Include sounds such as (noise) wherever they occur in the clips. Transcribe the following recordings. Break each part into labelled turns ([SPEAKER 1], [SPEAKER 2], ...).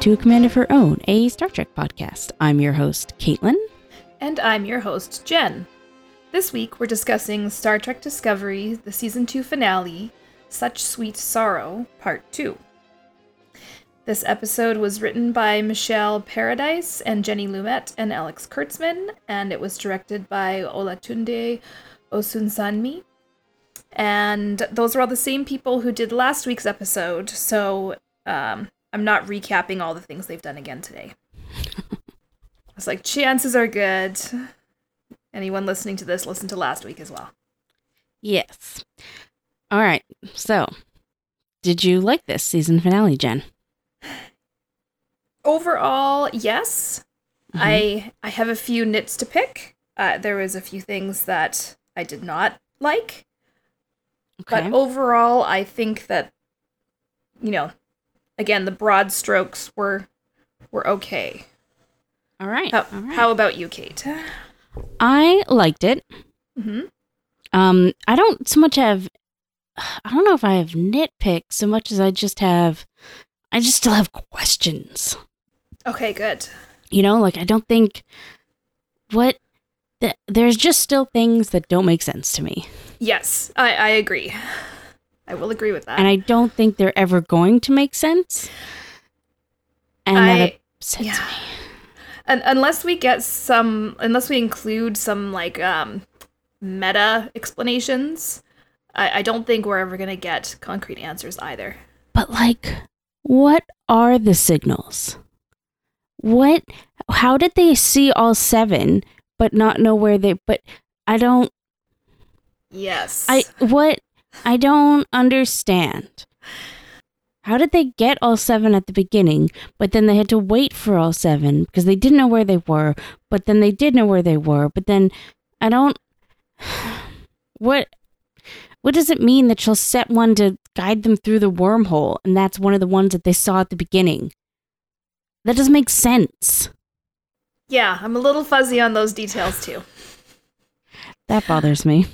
[SPEAKER 1] To A Command of Her Own, a Star Trek podcast. I'm your host, Caitlin.
[SPEAKER 2] And I'm your host, Jenn. This week we're discussing Star Trek Discovery, the season 2 finale, Such Sweet Sorrow, Part 2. This episode was written by Michelle Paradise and Jenny Lumet and Alex Kurtzman, and it was directed by Olatunde Osunsanmi. And those are all the same people who did last week's episode, so um, I'm not recapping all the things they've done again today. (laughs) It's like chances are good. Anyone listening to this, listen to last week as well.
[SPEAKER 1] Yes. All right. So, did you like this season finale, Jenn? (sighs)
[SPEAKER 2] Overall, yes.
[SPEAKER 1] Mhm.
[SPEAKER 2] I I have a few nits to pick. Uh, there was a few things that I did not like,
[SPEAKER 1] Okay.
[SPEAKER 2] but overall, I think that you know, again, the broad strokes were were okay.
[SPEAKER 1] all right.
[SPEAKER 2] How,
[SPEAKER 1] all right.
[SPEAKER 2] how about you, Cait?
[SPEAKER 1] I liked it.
[SPEAKER 2] hmm
[SPEAKER 1] Um, I don't so much have. I don't know if I have nitpicks so much as I just have. I just still have questions.
[SPEAKER 2] Okay, good.
[SPEAKER 1] You know, like I don't think what. th- There's just still things that don't make sense to me.
[SPEAKER 2] Yes, I I agree. I will agree with that.
[SPEAKER 1] and I don't think they're ever going to make sense. And that
[SPEAKER 2] I-
[SPEAKER 1] upsets
[SPEAKER 2] yeah.
[SPEAKER 1] me.
[SPEAKER 2] Un- unless we get some unless we include some like um meta explanations I, I don't think we're ever gonna get concrete answers either
[SPEAKER 1] But like, what are the signals? What? How did they see all seven, but not know where they? But I don't.
[SPEAKER 2] yes
[SPEAKER 1] I what? I don't understand. How did they get all seven at the beginning, but then they had to wait for all seven because they didn't know where they were, but then they did know where they were, but then I don't (sighs) what what does it mean that she'll set one to guide them through the wormhole and that's one of the ones that they saw at the beginning? That doesn't make sense.
[SPEAKER 2] yeah i'm a little fuzzy on those details too
[SPEAKER 1] That bothers me.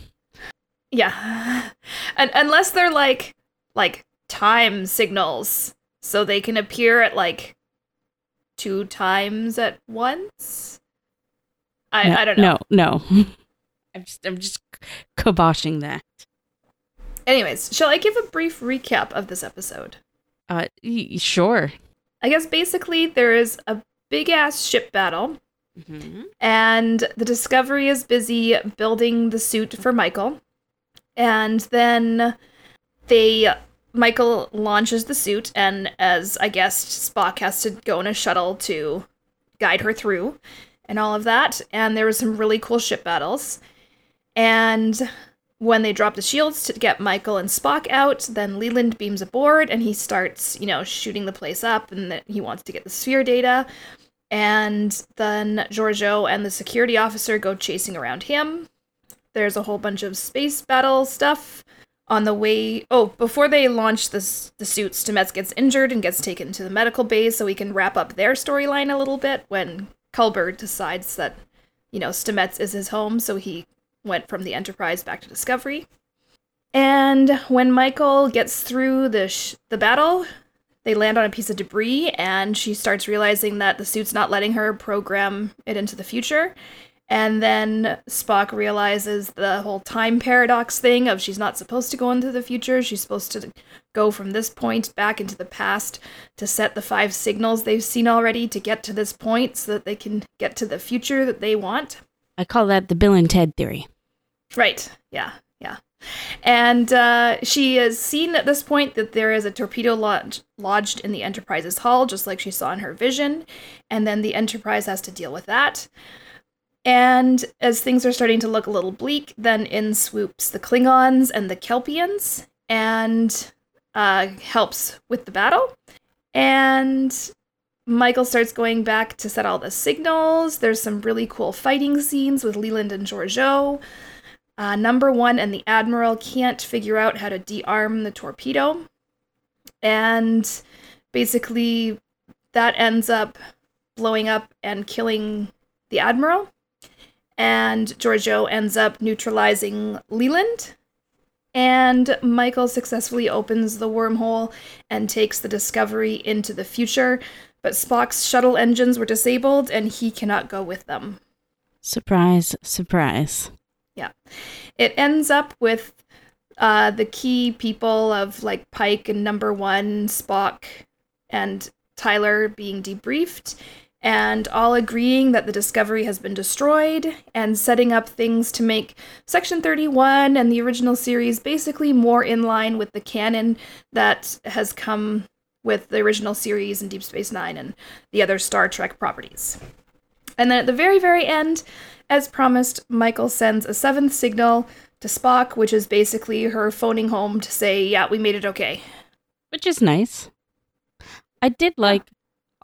[SPEAKER 2] Yeah and unless they're like like time signals so they can appear at like two times at once i
[SPEAKER 1] no,
[SPEAKER 2] i don't know
[SPEAKER 1] No, no. I'm just I'm just kiboshing that.
[SPEAKER 2] anyways shall i give a brief recap of this episode
[SPEAKER 1] Uh y- sure.
[SPEAKER 2] I guess basically there is a big ass ship battle,
[SPEAKER 1] Mm-hmm.
[SPEAKER 2] and the Discovery is busy building the suit for Michael. And then they Michael launches the suit, and as I guess Spock has to go in a shuttle to guide her through and all of that. And there was some really cool ship battles. And when they drop the shields to get Michael and Spock out, then Leland beams aboard and he starts, you know, shooting the place up and that he wants to get the sphere data. And then Georgiou and the security officer go chasing around him. There's a whole bunch of space battle stuff on the way. Oh, before they launch this, the suits, Stamets gets injured and gets taken to the medical bay so we can wrap up their storyline a little bit when Culber decides that, you know, Stamets is his home, so he went from the Enterprise back to Discovery. And when Michael gets through the sh- the battle, they land on a piece of debris, and she starts realizing that the suit's not letting her program it into the future. And then Spock realizes the whole time paradox thing of she's not supposed to go into the future. She's supposed to go from this point back into the past to set the five signals they've seen already to get to this point so that they can get to the future that they want.
[SPEAKER 1] I call that the Bill and Ted theory.
[SPEAKER 2] Right. Yeah. Yeah. And uh, she has seen at this point that there is a torpedo lodge- lodged in the Enterprise's hull, just like she saw in her vision. And then the Enterprise has to deal with that. And as things are starting to look a little bleak, then in swoops the Klingons and the Kelpians and uh, helps with the battle. And Michael starts going back to set all the signals. There's some really cool fighting scenes with Leland and Georgiou. Uh, number one and the Admiral can't figure out how to de-arm the torpedo. And basically, that ends up blowing up and killing the Admiral. And Georgiou ends up neutralizing Leland. and Michael successfully opens the wormhole and takes the Discovery into the future. But Spock's shuttle engines were disabled and he cannot go with them.
[SPEAKER 1] Surprise, surprise.
[SPEAKER 2] Yeah. It ends up with uh, the key people of like Pike and Number One, Spock, and Tyler being debriefed, and all agreeing that the Discovery has been destroyed, and setting up things to make Section 31 and the original series basically more in line with the canon that has come with the original series and Deep Space Nine and the other Star Trek properties. And then at the very, very end, as promised, Michael sends a seventh signal to Spock, which is basically her phoning home to say, yeah, we made it okay.
[SPEAKER 1] Which is nice. I did like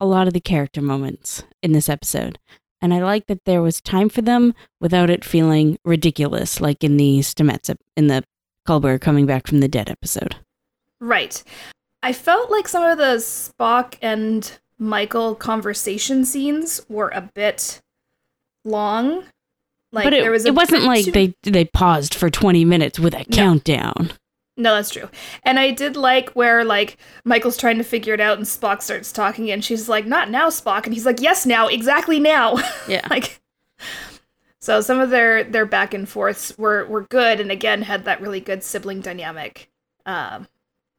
[SPEAKER 1] a lot of the character moments in this episode. And I like that there was time for them without it feeling ridiculous, like in the Stamets, in the Culber coming back from the dead episode.
[SPEAKER 2] Right. I felt like some of the Spock and Michael conversation scenes were a bit long.
[SPEAKER 1] Like but it, there was it wasn't like too- they they paused for 20 minutes with a no. countdown.
[SPEAKER 2] No, that's true. And I did like where like Michael's trying to figure it out and Spock starts talking and she's like, "Not now, Spock." And he's like, "Yes, now. Exactly now." (laughs)
[SPEAKER 1] Yeah.
[SPEAKER 2] like So some of their their back and forths were were good and again had that really good sibling dynamic. Um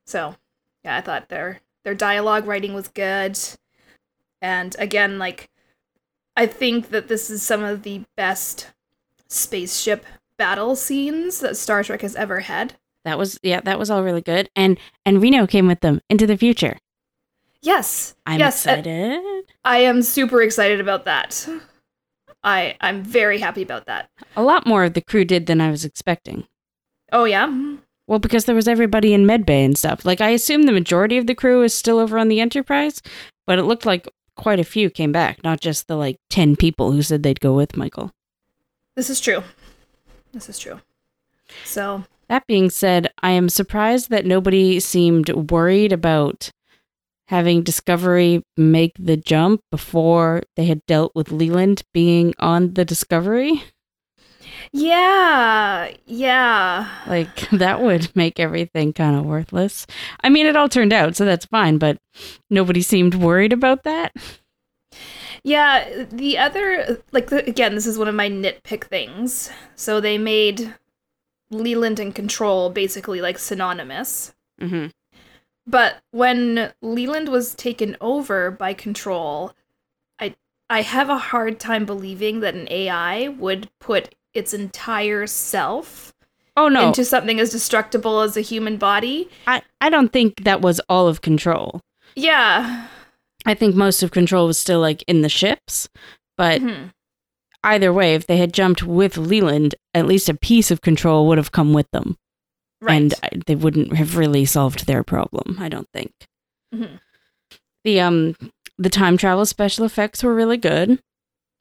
[SPEAKER 2] so yeah, I thought their their dialogue writing was good. And again, like I think that this is some of the best spaceship battle scenes that Star Trek has ever had.
[SPEAKER 1] That was yeah, that was all really good. And and Reno came with them into the future.
[SPEAKER 2] Yes.
[SPEAKER 1] I'm
[SPEAKER 2] yes,
[SPEAKER 1] excited.
[SPEAKER 2] I am super excited about that. I I'm very happy about that.
[SPEAKER 1] A lot more of the crew did than I was expecting.
[SPEAKER 2] Oh yeah.
[SPEAKER 1] Well, because there was everybody in medbay and stuff. Like I assume the majority of the crew is still over on the Enterprise, but it looked like quite a few came back, not just the like 10 people who said they'd go with Michael.
[SPEAKER 2] This is true. This is true. So,
[SPEAKER 1] that being said, I am surprised that nobody seemed worried about having Discovery make the jump before they had dealt with Leland being on the Discovery.
[SPEAKER 2] Yeah, yeah.
[SPEAKER 1] Like (laughs) that would make everything kind of worthless. I mean, it all turned out, so that's fine, but nobody seemed worried about that.
[SPEAKER 2] Yeah, the other like the, again, this is one of my nitpick things. So they made Leland and Control basically like synonymous.
[SPEAKER 1] hmm
[SPEAKER 2] But when Leland was taken over by Control, I I have a hard time believing that an AI would put its entire self
[SPEAKER 1] oh no
[SPEAKER 2] into something as destructible as a human body.
[SPEAKER 1] I I don't think that was all of Control.
[SPEAKER 2] Yeah.
[SPEAKER 1] I think most of Control was still like in the ships, but mm-hmm. Either way, if they had jumped with Leland, at least a piece of Control would have come with them, right. and they wouldn't have really solved their problem. I don't think. Mm-hmm. The um the time travel special effects were really good.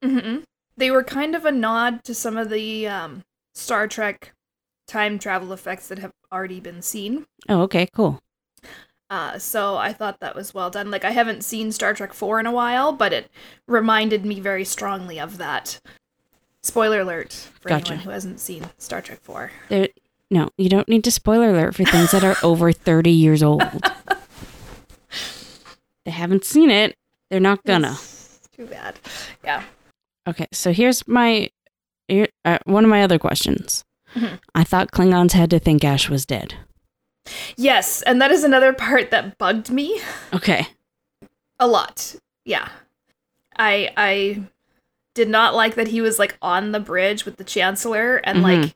[SPEAKER 2] Mm-hmm. They were kind of a nod to some of the um, Star Trek time travel effects that have already been seen.
[SPEAKER 1] Oh, okay, cool.
[SPEAKER 2] Uh, so I thought that was well done. Like I haven't seen Star Trek 4 in a while, but it reminded me very strongly of that. Spoiler alert for gotcha. anyone who hasn't seen Star Trek 4.
[SPEAKER 1] There, no, you don't need to spoiler alert for things that are (laughs) over 30 years old. they haven't seen it. They're not gonna.
[SPEAKER 2] It's too bad. Yeah.
[SPEAKER 1] Okay, so here's my here, uh, one of my other questions. Mm-hmm. I thought Klingons had to think Ash was dead.
[SPEAKER 2] Yes, and that is another part that bugged me.
[SPEAKER 1] Okay.
[SPEAKER 2] A lot. Yeah. I I did not like that he was like on the bridge with the chancellor and mm-hmm. like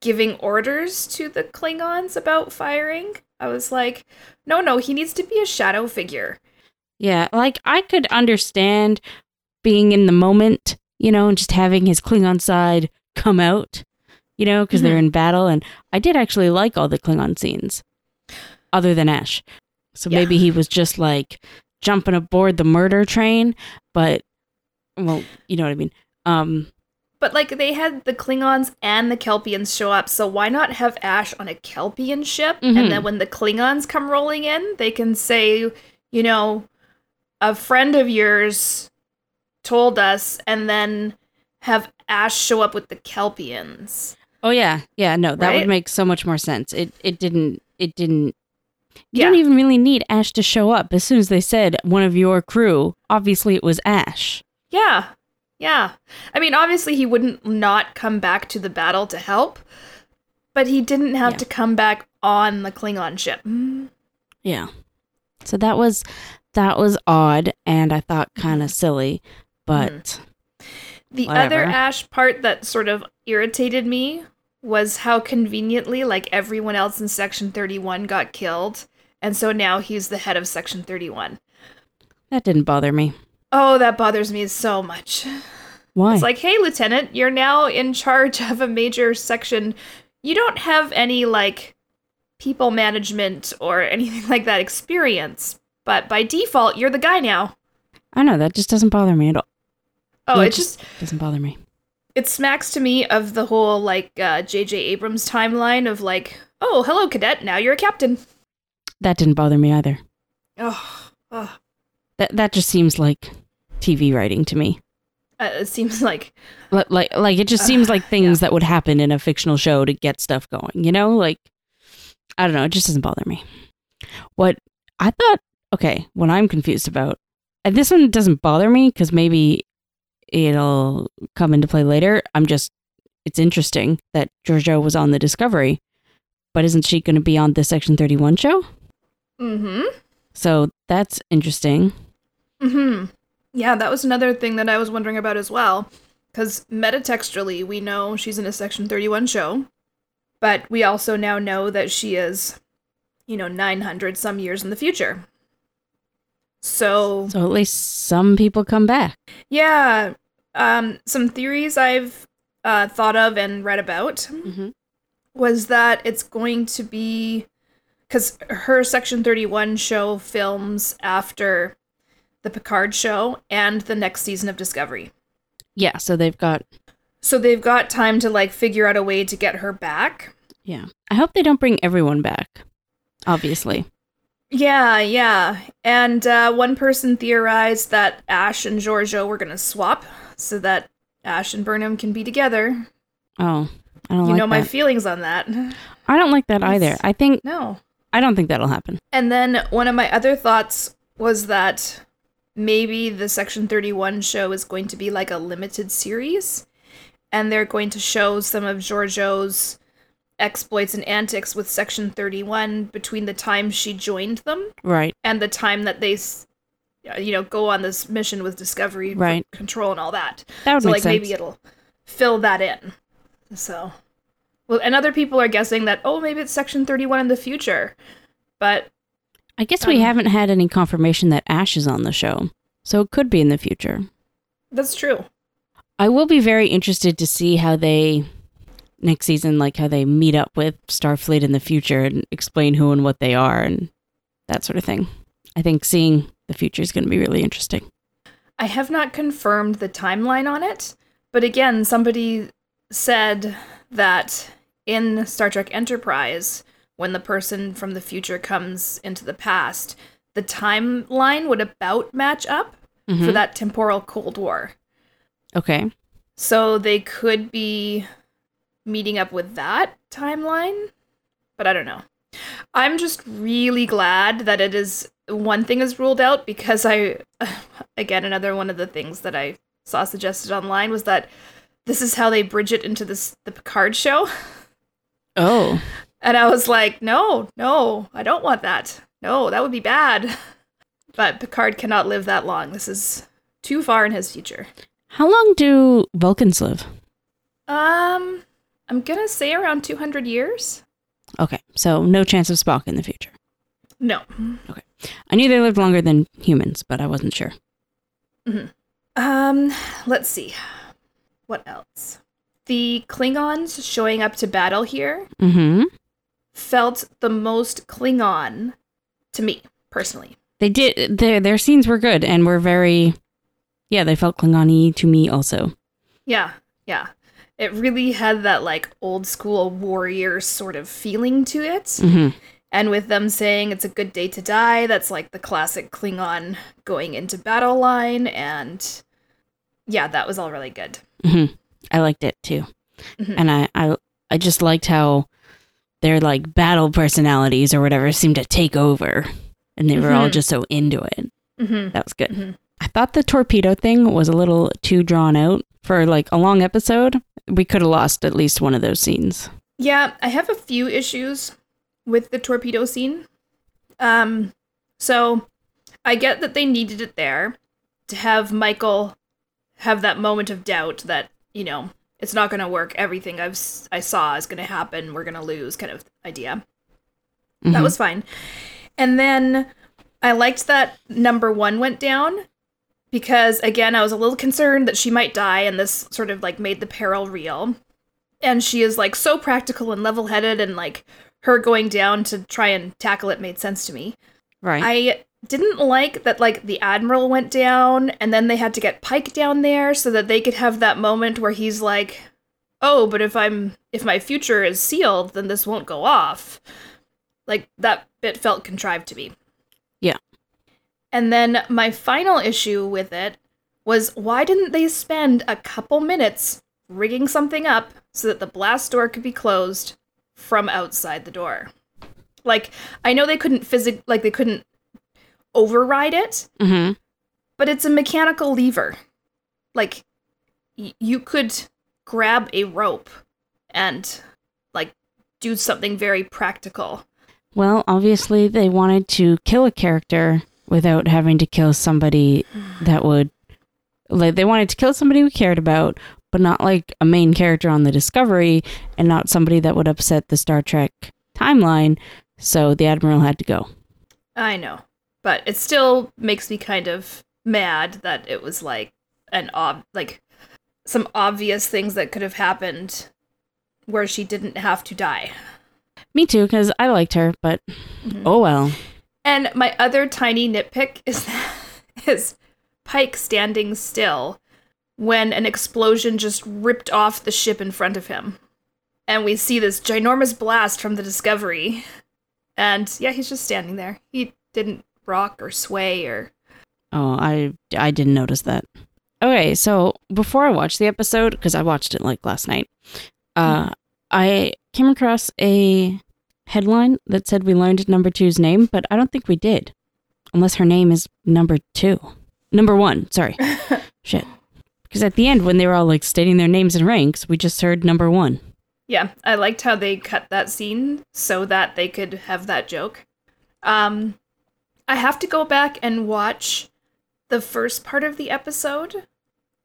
[SPEAKER 2] giving orders to the Klingons about firing. I was like, no, no, he needs to be a shadow figure.
[SPEAKER 1] Yeah, like I could understand being in the moment, you know, and just having his Klingon side come out you know, because mm-hmm. they're in battle. And I did actually like all the Klingon scenes, other than Ash. So yeah. maybe he was just like jumping aboard the murder train, but well, you know what I mean. Um,
[SPEAKER 2] but like they had the Klingons and the Kelpians show up, so why not have Ash on a Kelpian ship? Mm-hmm. And then when the Klingons come rolling in, they can say, you know, a friend of yours told us, and then have Ash show up with the Kelpians.
[SPEAKER 1] Oh yeah, yeah. No, that
[SPEAKER 2] Right?
[SPEAKER 1] would make so much more sense. It it didn't. It didn't. You
[SPEAKER 2] Yeah.
[SPEAKER 1] don't even really need Ash to show up. As soon as they said one of your crew, obviously it was Ash.
[SPEAKER 2] Yeah. Yeah. I mean, obviously, he wouldn't not come back to the battle to help, but he didn't have
[SPEAKER 1] Yeah.
[SPEAKER 2] to come back on the Klingon ship.
[SPEAKER 1] Yeah. So that was that was odd, and I thought mm-hmm. kind of silly, but mm-hmm.
[SPEAKER 2] The
[SPEAKER 1] Whatever.
[SPEAKER 2] other Ash part that sort of irritated me was how conveniently, like, everyone else in Section 31 got killed, and so now he's the head of Section 31.
[SPEAKER 1] that didn't bother me.
[SPEAKER 2] Oh, that bothers me so much.
[SPEAKER 1] Why?
[SPEAKER 2] It's like, hey, Lieutenant, you're now in charge of a major section. You don't have any, like, people management or anything like that experience, but by default, you're the guy now.
[SPEAKER 1] I know that just doesn't bother me at all.
[SPEAKER 2] Oh,
[SPEAKER 1] Yeah,
[SPEAKER 2] it just,
[SPEAKER 1] Doesn't bother me.
[SPEAKER 2] It smacks to me of the whole, like, uh, J.J. Abrams timeline of, like, oh, hello, cadet, now you're a captain.
[SPEAKER 1] That didn't bother me either.
[SPEAKER 2] Oh, oh.
[SPEAKER 1] That that just seems like TV writing to me.
[SPEAKER 2] Uh, it seems like,
[SPEAKER 1] Li- Like like it just
[SPEAKER 2] Ugh,
[SPEAKER 1] seems like things that would happen in a fictional show to get stuff going. You know, like I don't know. It just doesn't bother me. What I thought, okay, what I'm confused about, and this one doesn't bother me because maybe it'll come into play later. I'm just, it's interesting that Georgiou was on the Discovery, but isn't she going to be on the Section 31 show?
[SPEAKER 2] mm-hmm,
[SPEAKER 1] So that's interesting.
[SPEAKER 2] mm-hmm. Yeah, that was another thing that I was wondering about as well. Because metatextually, we know she's in a Section 31 show, but we also now know that she is, you know, 900 some years in the future. So,
[SPEAKER 1] So at least some people come back.
[SPEAKER 2] yeah, um, some theories I've uh, thought of and read about
[SPEAKER 1] Mm-hmm.
[SPEAKER 2] was that it's going to be because her Section 31 show films after the Picard show and the next season of Discovery.
[SPEAKER 1] Yeah. So they've got
[SPEAKER 2] So they've got time to like figure out a way to get her back.
[SPEAKER 1] Yeah. I hope they don't bring everyone back. Obviously.
[SPEAKER 2] Yeah, yeah. And uh, one person theorized that Ash and Georgiou were going to swap so that Ash and Burnham can be together.
[SPEAKER 1] Oh, I don't know.
[SPEAKER 2] you
[SPEAKER 1] like
[SPEAKER 2] know my
[SPEAKER 1] that.
[SPEAKER 2] feelings on that.
[SPEAKER 1] I don't like that either. I think
[SPEAKER 2] No.
[SPEAKER 1] I don't think that'll happen.
[SPEAKER 2] And then one of my other thoughts was that maybe the Section 31 show is going to be like a limited series, and they're going to show some of Georgiou's exploits and antics with Section 31 between the time she joined them
[SPEAKER 1] Right.
[SPEAKER 2] and the time that they, you know, go on this mission with Discovery
[SPEAKER 1] Right.
[SPEAKER 2] control and all that.
[SPEAKER 1] That would
[SPEAKER 2] so
[SPEAKER 1] make
[SPEAKER 2] like
[SPEAKER 1] sense.
[SPEAKER 2] maybe it'll fill that in. So, well, and other people are guessing that oh maybe it's Section 31 in the future, but
[SPEAKER 1] I guess we
[SPEAKER 2] um,
[SPEAKER 1] haven't had any confirmation that Ash is on the show. So it could be in the future.
[SPEAKER 2] That's true.
[SPEAKER 1] I will be very interested to see how they next season like how they meet up with Starfleet in the future and explain who and what they are and that sort of thing. I think seeing the future is going to be really interesting.
[SPEAKER 2] I have not confirmed the timeline on it, but again, somebody said that in Star Trek Enterprise, when the person from the future comes into the past, the timeline would about match up for
[SPEAKER 1] Mhm.
[SPEAKER 2] that temporal Cold War.
[SPEAKER 1] Okay.
[SPEAKER 2] So they could be meeting up with that timeline, but I don't know. I'm just really glad that it is one thing is ruled out because I (sighs) again another one of the things that I saw suggested online was that this is how they bridge it into this the Picard show. (laughs)
[SPEAKER 1] Oh.
[SPEAKER 2] And I was like, "No, no, I don't want that. No, that would be bad." (laughs) But Picard cannot live that long. This is too far in his future.
[SPEAKER 1] How long do Vulcans live?
[SPEAKER 2] Um, I'm gonna say around 200 years.
[SPEAKER 1] Okay. So no chance of Spock in the future.
[SPEAKER 2] No.
[SPEAKER 1] Okay, I knew they lived longer than humans, but I wasn't sure.
[SPEAKER 2] Um, let's see. What else? The Klingons showing up to battle here
[SPEAKER 1] Mhm.
[SPEAKER 2] felt the most Klingon to me, personally.
[SPEAKER 1] They did their their scenes were good and were very yeah, they felt Klingon-y to me also.
[SPEAKER 2] Yeah, yeah. It really had that like old school warrior sort of feeling to it.
[SPEAKER 1] Mhm.
[SPEAKER 2] And with them saying it's a good day to die, that's like the classic Klingon going into battle line. And yeah, that was all really good.
[SPEAKER 1] Mhm. I liked it too.
[SPEAKER 2] Mhm.
[SPEAKER 1] And I, I I just liked how their like battle personalities or whatever seemed to take over and they were all
[SPEAKER 2] Mhm.
[SPEAKER 1] just so into it.
[SPEAKER 2] Mm-hmm.
[SPEAKER 1] That was good.
[SPEAKER 2] Mhm.
[SPEAKER 1] I thought the torpedo thing was a little too drawn out for like a long episode. We could have lost at least one of those scenes.
[SPEAKER 2] Yeah, I have a few issues with the torpedo scene. Um, so I get that they needed it there to have Michael have that moment of doubt that you know it's not going to work. Everything I've I saw is going to happen. We're going to lose, kind of idea. That
[SPEAKER 1] Mhm.
[SPEAKER 2] was fine. And then I liked that number one went down because, again, I was a little concerned that she might die, and this sort of like made the peril real. And she is like so practical and level headed, and like her going down to try and tackle it made sense to me.
[SPEAKER 1] right.
[SPEAKER 2] I didn't like that like the admiral went down and then they had to get Pike down there so that they could have that moment where he's like, "Oh, but if I'm if my future is sealed, then this won't go off." Like that bit felt contrived to me. And then my final issue with it was why didn't they spend a couple minutes rigging something up so that the blast door could be closed from outside the door? Like I know they couldn't physic like they couldn't override it,
[SPEAKER 1] hmm
[SPEAKER 2] but it's a mechanical lever. Like y- you could grab a rope and like do something very practical.
[SPEAKER 1] Well, obviously they wanted to kill a character without having to kill somebody that would like they wanted to kill somebody we cared about, but not like a main character on the Discovery and not somebody that would upset the Star Trek timeline. So the Admiral had to go.
[SPEAKER 2] I know, but it still makes me kind of mad that it was like an ob like some obvious things that could have happened where she didn't have to die.
[SPEAKER 1] Me too, because I liked her, but
[SPEAKER 2] Mhm.
[SPEAKER 1] oh well.
[SPEAKER 2] And my other tiny nitpick is (laughs) is Pike standing still when an explosion just ripped off the ship in front of him. And we see this ginormous blast from the Discovery. And yeah, he's just standing there. He didn't rock or sway or
[SPEAKER 1] Oh, I I didn't notice that. Okay, so before I watched the episode, because I watched it like last night, uh, I came across a headline that said we learned number two's name, but I don't think we did, unless her name is number two, number one. Sorry, (laughs) shit. Because at the end, when they were all like stating their names and ranks, we just heard number one.
[SPEAKER 2] Yeah, I liked how they cut that scene so that they could have that joke. Um, I have to go back and watch the first part of the episode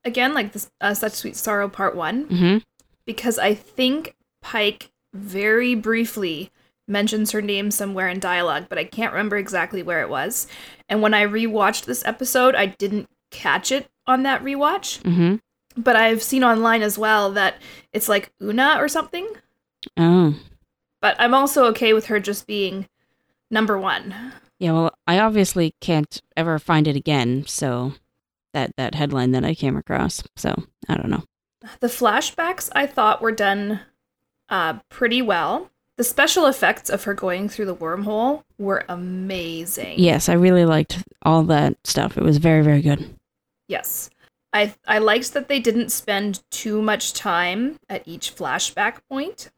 [SPEAKER 2] again, like this uh, Such Sweet Sorrow Part One,
[SPEAKER 1] Mm-hmm.
[SPEAKER 2] because I think Pike very briefly mentions her name somewhere in dialogue, but I can't remember exactly where it was. And when I rewatched this episode, I didn't catch it on that rewatch,
[SPEAKER 1] Mm-hmm.
[SPEAKER 2] but I've seen online as well that it's like Una or something.
[SPEAKER 1] Oh,
[SPEAKER 2] But I'm also okay with her just being number one.
[SPEAKER 1] yeah. Well, I obviously can't ever find it again, so that that headline that I came across. So I don't know.
[SPEAKER 2] The flashbacks I thought were done uh, pretty well. The special effects of her going through the wormhole were amazing.
[SPEAKER 1] Yes, I really liked all that stuff. It was very, very good.
[SPEAKER 2] Yes. I I liked that they didn't spend too much time at each flashback point.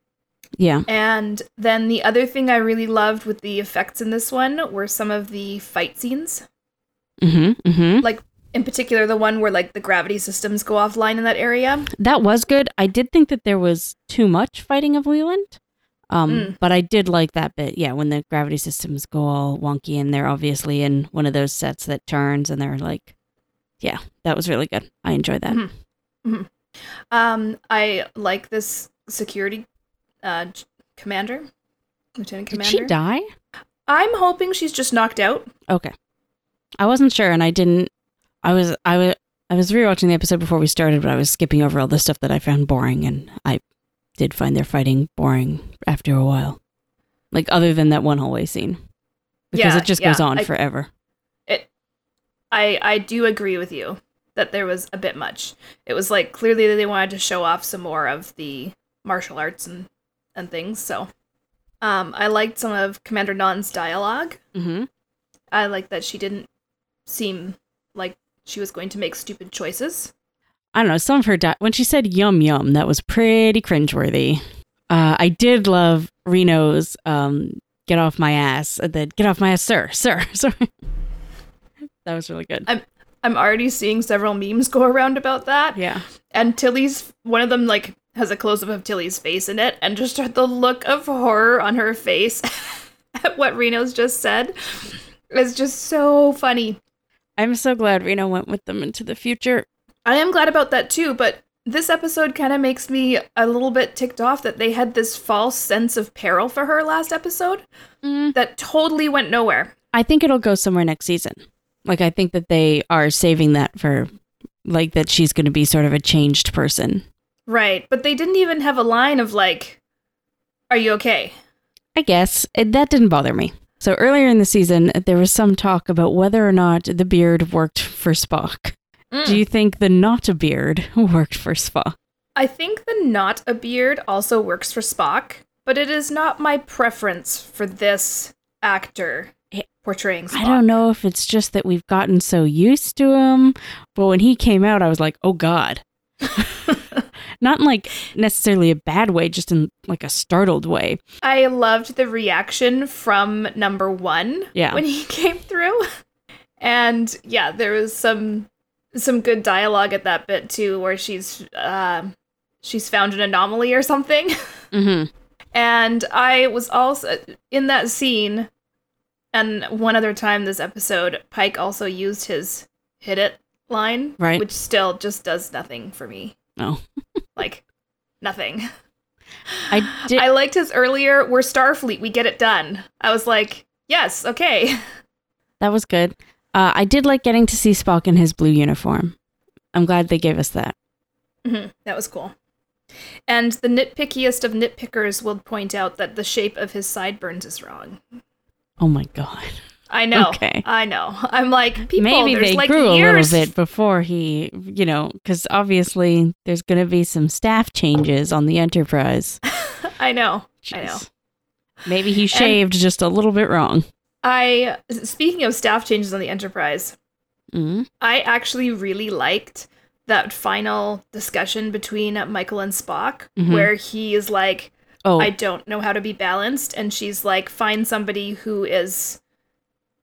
[SPEAKER 1] Yeah.
[SPEAKER 2] And then the other thing I really loved with the effects in this one were some of the fight scenes.
[SPEAKER 1] Mm-hmm. Mm-hmm.
[SPEAKER 2] Like in particular the one where like the gravity systems go offline in that area.
[SPEAKER 1] That was good. I did think that there was too much fighting of Leland. Um,
[SPEAKER 2] Mm.
[SPEAKER 1] but I did like that bit. Yeah, when the gravity systems go all wonky and they're obviously in one of those sets that turns and they're like, yeah, that was really good. I enjoyed that.
[SPEAKER 2] Mhm. Um I like this security uh commander. Lieutenant
[SPEAKER 1] Did
[SPEAKER 2] commander.
[SPEAKER 1] she die?
[SPEAKER 2] I'm hoping she's just knocked out.
[SPEAKER 1] Okay. I wasn't sure and I didn't I was I was I was rewatching the episode before we started, but I was skipping over all the stuff that I found boring and I did find their fighting boring after a while. Like other than that one hallway scene. Because
[SPEAKER 2] Yeah,
[SPEAKER 1] it just goes on
[SPEAKER 2] I-
[SPEAKER 1] forever.
[SPEAKER 2] I I do agree with you that there was a bit much. It was like clearly they wanted to show off some more of the martial arts and and things. So, um, I liked some of Commander Nhan's dialogue.
[SPEAKER 1] Mm-hmm.
[SPEAKER 2] I like that she didn't seem like she was going to make stupid choices.
[SPEAKER 1] I don't know. Some of her di- when she said "yum yum," that was pretty cringeworthy. Uh, I did love Reno's um, "Get off my ass," and then "Get off my ass, sir, sir, (laughs) sir." that was really good.
[SPEAKER 2] I'm already seeing several memes go around about that.
[SPEAKER 1] yeah,
[SPEAKER 2] And Tilly's one of them like has a close up of Tilly's face in it, and just the look of horror on her face (laughs) at what Reno's just said is just so funny.
[SPEAKER 1] I'm so glad Reno went with them into the future.
[SPEAKER 2] I am glad about that too, but this episode kind of makes me a little bit ticked off that they had this false sense of peril for her last episode
[SPEAKER 1] Mm,
[SPEAKER 2] that totally went nowhere.
[SPEAKER 1] I think it'll go somewhere next season. Like I think that they are saving that for, like that she's going to be sort of a changed person.
[SPEAKER 2] Right, but they didn't even have a line of like, "Are you okay?"
[SPEAKER 1] I guess it, that didn't bother me. So earlier in the season, there was some talk about whether or not the beard worked for Spock.
[SPEAKER 2] Mm.
[SPEAKER 1] Do you think the not a beard (laughs) worked for Spock?
[SPEAKER 2] I think the not a beard also works for Spock, but it is not my preference for this actor portraying Spock.
[SPEAKER 1] I don't know if it's just that we've gotten so used to him, but when he came out, I was like, oh God. (laughs) Not in like necessarily a bad way, just in like a startled way.
[SPEAKER 2] I loved the reaction from number one
[SPEAKER 1] Yeah.
[SPEAKER 2] when he (laughs) came through. And yeah, there was some some good dialogue at that bit too, where she's uh, she's found an anomaly or something. (laughs)
[SPEAKER 1] Mm-hmm.
[SPEAKER 2] And I was also in that scene, and one other time this episode, Pike also used his hit it line,
[SPEAKER 1] Right.
[SPEAKER 2] which still just does nothing for me.
[SPEAKER 1] Oh. (laughs)
[SPEAKER 2] like, nothing.
[SPEAKER 1] I did.
[SPEAKER 2] I liked his earlier, we're Starfleet, we get it done. I was like, yes, okay. (laughs)
[SPEAKER 1] that was good. Uh, I did like getting to see Spock in his blue uniform. I'm glad they gave us that.
[SPEAKER 2] Mhm, that was cool. And the nitpickiest of nitpickers will point out that the shape of his sideburns is wrong.
[SPEAKER 1] Oh my God.
[SPEAKER 2] I know.
[SPEAKER 1] Okay.
[SPEAKER 2] I know. I'm like, people,
[SPEAKER 1] Maybe
[SPEAKER 2] there's
[SPEAKER 1] they
[SPEAKER 2] like
[SPEAKER 1] grew
[SPEAKER 2] years.
[SPEAKER 1] a little bit before he, you know, because obviously there's going to be some staff changes on the Enterprise. (laughs)
[SPEAKER 2] I know. I know.
[SPEAKER 1] Maybe he shaved just a little bit wrong.
[SPEAKER 2] I speaking of staff changes on the Enterprise,
[SPEAKER 1] Mm.
[SPEAKER 2] I actually really liked that final discussion between Michael and Spock,
[SPEAKER 1] Mhm.
[SPEAKER 2] where he is like,
[SPEAKER 1] Oh,
[SPEAKER 2] I don't know how to be balanced, and she's like, find somebody who is,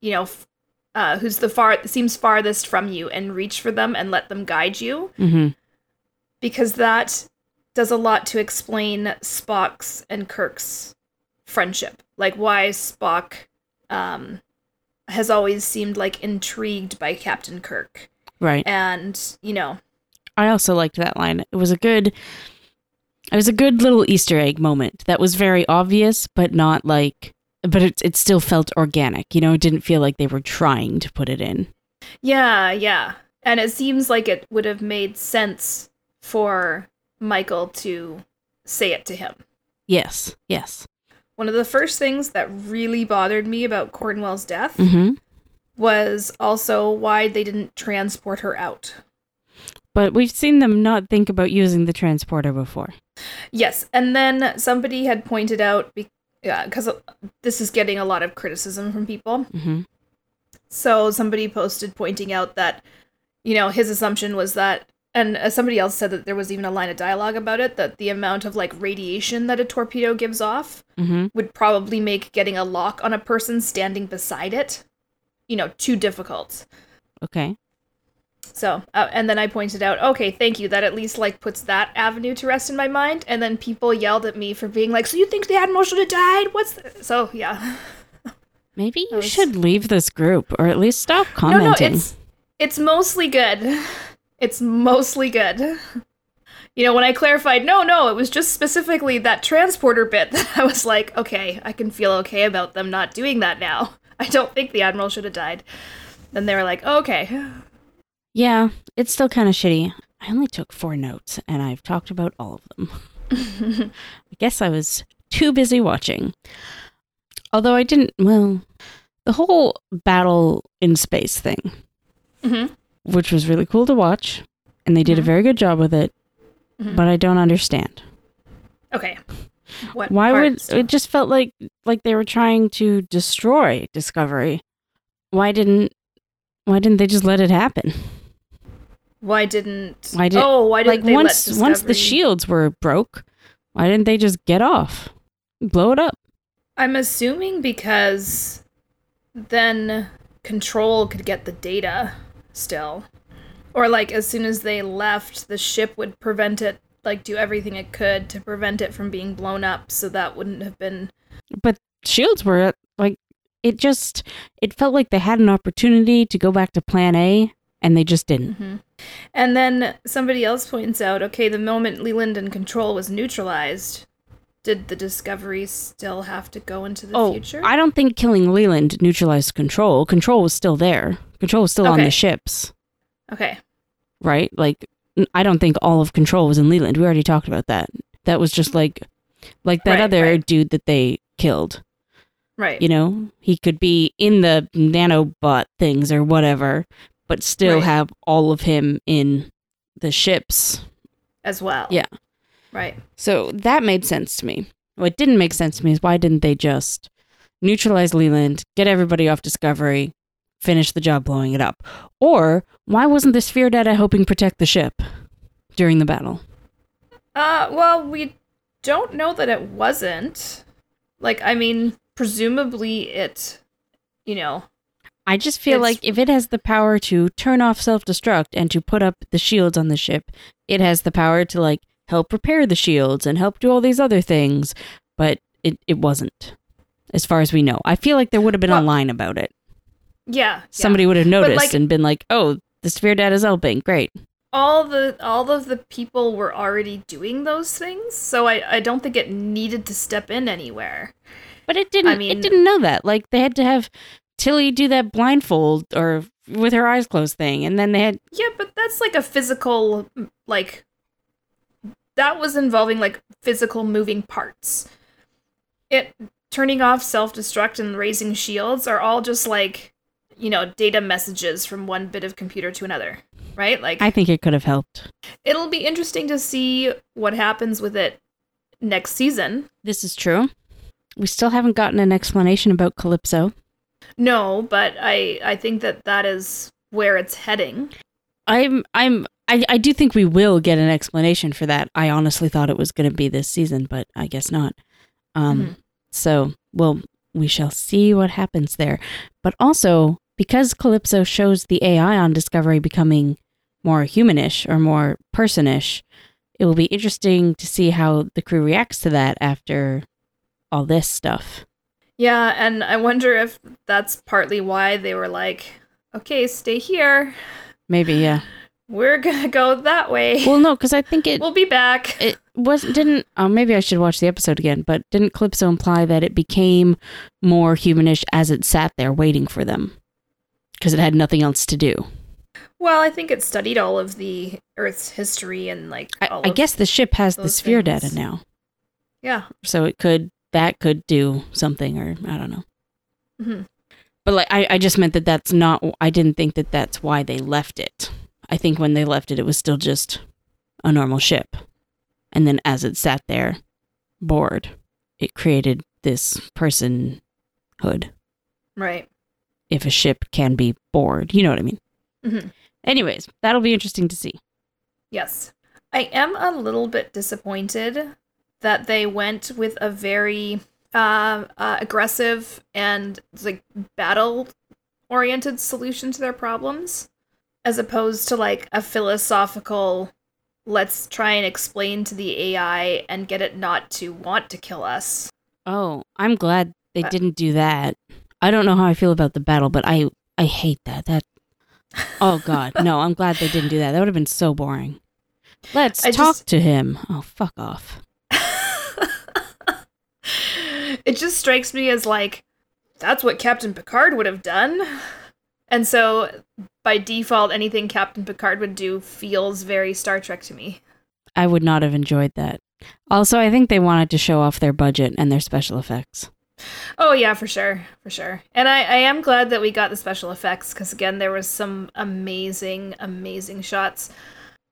[SPEAKER 2] you know, f- uh, who's the far seems farthest from you, and reach for them and let them guide you,
[SPEAKER 1] hmm
[SPEAKER 2] because that does a lot to explain Spock's and Kirk's friendship, like why Spock um, has always seemed like intrigued by Captain Kirk,
[SPEAKER 1] right.
[SPEAKER 2] and you know,
[SPEAKER 1] I also liked that line. It was a good. It was a good little Easter egg moment that was very obvious, but not like. But it it still felt organic. You know, it didn't feel like they were trying to put it in.
[SPEAKER 2] Yeah, yeah. And it seems like it would have made sense for Michael to say it to him.
[SPEAKER 1] Yes. Yes.
[SPEAKER 2] One of the first things that really bothered me about Cornwell's death
[SPEAKER 1] hmm
[SPEAKER 2] was also why they didn't transport her out.
[SPEAKER 1] But we've seen them not think about using the transporter before.
[SPEAKER 2] Yes, and then somebody had pointed out because this is getting a lot of criticism from people.
[SPEAKER 1] hmm
[SPEAKER 2] So somebody posted pointing out that, you know, his assumption was that, and uh, somebody else said that there was even a line of dialogue about it, that the amount of like radiation that a torpedo gives off
[SPEAKER 1] hmm
[SPEAKER 2] would probably make getting a lock on a person standing beside it, you know, too difficult.
[SPEAKER 1] Okay.
[SPEAKER 2] So, uh, and then I pointed out, okay, thank you. That at least like puts that avenue to rest in my mind. And then people yelled at me for being like, "So you think the admiral should have died? What's the-? so yeah." (laughs)
[SPEAKER 1] Maybe you
[SPEAKER 2] was-
[SPEAKER 1] should leave this group, or at least stop commenting
[SPEAKER 2] No, no, it's it's mostly good. (laughs) It's mostly good. You know, when I clarified, no, no, it was just specifically that transporter bit (laughs) that I was like, okay, I can feel okay about them not doing that now. I don't think the admiral should have died. Then they were like, okay.
[SPEAKER 1] Yeah, it's still kind of shitty. I only took four notes, and I've talked about all of them. (laughs) I guess I was too busy watching. Although I didn't, well, the whole battle in space thing,
[SPEAKER 2] hmm
[SPEAKER 1] which was really cool to watch, and they did a
[SPEAKER 2] Mhm.
[SPEAKER 1] very good job with it,
[SPEAKER 2] Mhm.
[SPEAKER 1] but I don't understand.
[SPEAKER 2] Okay. What
[SPEAKER 1] Why would it just felt like like they were trying to destroy Discovery? Why didn't why didn't they just let it happen?
[SPEAKER 2] Why didn't?
[SPEAKER 1] Why did-
[SPEAKER 2] oh, why didn't
[SPEAKER 1] like
[SPEAKER 2] they
[SPEAKER 1] once
[SPEAKER 2] let
[SPEAKER 1] once the shields were broke, Why didn't they just get off? Blow it up.
[SPEAKER 2] I'm assuming because then control could get the data still. Or like as soon as they left, the ship would prevent it like do everything it could to prevent it from being blown up so that wouldn't have been
[SPEAKER 1] But shields were like it just it felt like they had an opportunity to go back to plan A and they just didn't.
[SPEAKER 2] hmm And then somebody else points out, okay, the moment Leland and Control was neutralized, did the Discovery still have to go into the
[SPEAKER 1] oh,
[SPEAKER 2] future?
[SPEAKER 1] I don't think killing Leland neutralized control. Control was still there. Control was still on the ships,
[SPEAKER 2] okay.
[SPEAKER 1] right? Like I don't think all of control was in Leland. We already talked about that. That was just mm-hmm. like like that
[SPEAKER 2] Right,
[SPEAKER 1] other
[SPEAKER 2] right.
[SPEAKER 1] dude that they killed.
[SPEAKER 2] Right.
[SPEAKER 1] You know, he could be in the nanobot things or whatever, but still
[SPEAKER 2] Right.
[SPEAKER 1] have all of him in the ships.
[SPEAKER 2] as well.
[SPEAKER 1] Yeah.
[SPEAKER 2] Right.
[SPEAKER 1] So that made sense to me. What didn't make sense to me is why didn't they just neutralize Leland, get everybody off Discovery, finish the job blowing it up? Or why wasn't the sphere data helping protect the ship during the battle?
[SPEAKER 2] Uh, well, we don't know that it wasn't. Like, I mean, presumably it, you know,
[SPEAKER 1] I just feel like if it has the power to turn off self destruct and to put up the shields on the ship, it has the power to like help repair the shields and help do all these other things. But it, it wasn't, as far as we know. I feel like there would have been a line about it.
[SPEAKER 2] Yeah.
[SPEAKER 1] Somebody would have noticed
[SPEAKER 2] like-
[SPEAKER 1] and been like, oh, the sphere is helping. Great.
[SPEAKER 2] all the all of the people were already doing those things, so I I don't think it needed to step in anywhere.
[SPEAKER 1] But it didn't.
[SPEAKER 2] mean-
[SPEAKER 1] it didn't know that. Like they had to have Tilly do that blindfold or with her eyes closed thing, and then they had.
[SPEAKER 2] Yeah, but that's like a physical like that was involving like physical moving parts. It turning off self-destruct and raising shields are all just like you know, data messages from one bit of computer to another, right? Like
[SPEAKER 1] I think it could have helped.
[SPEAKER 2] it'll be interesting to see what happens with it next season.
[SPEAKER 1] This is true. We still haven't gotten an explanation about Calypso.
[SPEAKER 2] No, but I I think that that is where it's heading.
[SPEAKER 1] I'm. I'm. I, I do think we will get an explanation for that. I honestly thought it was going to be this season, but I guess not. Um.
[SPEAKER 2] Mhm.
[SPEAKER 1] So, well, we shall see what happens there. But also, because Calypso shows the AI on Discovery becoming more humanish or more personish, it will be interesting to see how the crew reacts to that after all this stuff.
[SPEAKER 2] Yeah, and I wonder if that's partly why they were like, "Okay, stay here.
[SPEAKER 1] Maybe, yeah.
[SPEAKER 2] We're gonna go that way.
[SPEAKER 1] Well, no, because I think it
[SPEAKER 2] we'll be back."
[SPEAKER 1] it was didn't. Oh, maybe I should watch the episode again. But didn't Calypso imply that it became more humanish as it sat there waiting for them because it had nothing else to do?
[SPEAKER 2] Well, I think it studied all of the Earth's history and like
[SPEAKER 1] I, I guess the ship has the sphere
[SPEAKER 2] things.
[SPEAKER 1] data now,
[SPEAKER 2] yeah.
[SPEAKER 1] so it could that could do something, or I don't know.
[SPEAKER 2] Mhm.
[SPEAKER 1] But like, I, I just meant that that's not. I didn't think that that's why they left it. I think when they left it, it was still just a normal ship, and then as it sat there, bored, it created this personhood.
[SPEAKER 2] Right.
[SPEAKER 1] If a ship can be bored, you know what I mean.
[SPEAKER 2] Mhm.
[SPEAKER 1] Anyways, that'll be interesting to see.
[SPEAKER 2] Yes. I am a little bit disappointed that they went with a very uh, uh, aggressive and like battle oriented solution to their problems as opposed to like a philosophical let's try and explain to the AI and get it not to want to kill us.
[SPEAKER 1] Oh, I'm glad they
[SPEAKER 2] Uh,
[SPEAKER 1] didn't do that. I don't know how I feel about the battle, but I I hate that. That Oh god, no, I'm glad they didn't do that. That would have been so boring. Let's
[SPEAKER 2] I
[SPEAKER 1] talk
[SPEAKER 2] just-
[SPEAKER 1] to him. Oh, fuck off. (laughs)
[SPEAKER 2] it just strikes me as like that's what Captain Picard would have done. And so by default anything Captain Picard would do feels very Star Trek to me.
[SPEAKER 1] I would not have enjoyed that. Also, I think they wanted to show off their budget and their special effects.
[SPEAKER 2] Oh yeah, for sure, for sure. And I, I am glad that we got the special effects because again, there was some amazing, amazing shots.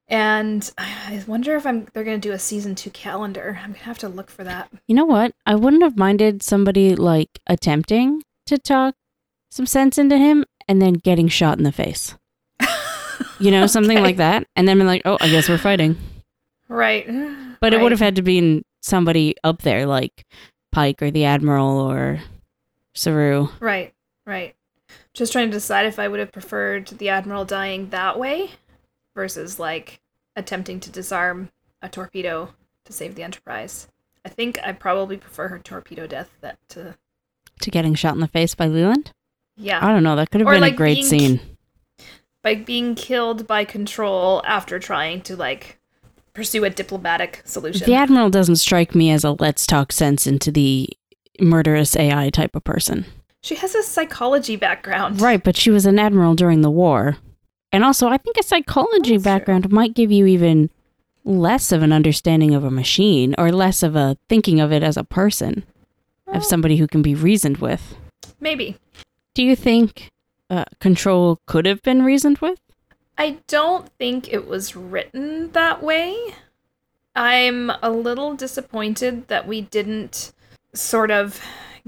[SPEAKER 2] And I wonder if I'm they're gonna do a season two calendar. I'm gonna have to look for that.
[SPEAKER 1] You know what? I wouldn't have minded somebody like attempting to talk some sense into him and then getting shot in the face. (laughs) You know, something like that. And then be like, oh, I guess we're fighting.
[SPEAKER 2] Right.
[SPEAKER 1] But it would have had to be in somebody up there like Pike or the Admiral or Saru.
[SPEAKER 2] Right, right. Just trying to decide if I would have preferred the Admiral dying that way versus like attempting to disarm a torpedo to save the Enterprise. I think I probably prefer her torpedo death that to
[SPEAKER 1] To getting shot in the face by Leland?
[SPEAKER 2] yeah.
[SPEAKER 1] I don't know. That could have
[SPEAKER 2] Or,
[SPEAKER 1] been
[SPEAKER 2] like,
[SPEAKER 1] a great scene.
[SPEAKER 2] by being killed by control after trying to like pursue a diplomatic solution.
[SPEAKER 1] The Admiral doesn't strike me as a let's talk sense into the murderous AI type of person.
[SPEAKER 2] she has a psychology background.
[SPEAKER 1] Right, but she was an admiral during the war. And also, I think a psychology
[SPEAKER 2] That's true.
[SPEAKER 1] background might give you even less of an understanding of a machine or less of a thinking of it as a person,
[SPEAKER 2] Well,
[SPEAKER 1] of somebody who can be reasoned with.
[SPEAKER 2] maybe.
[SPEAKER 1] Do you think uh, control could have been reasoned with?
[SPEAKER 2] I don't think it was written that way. I'm a little disappointed that we didn't sort of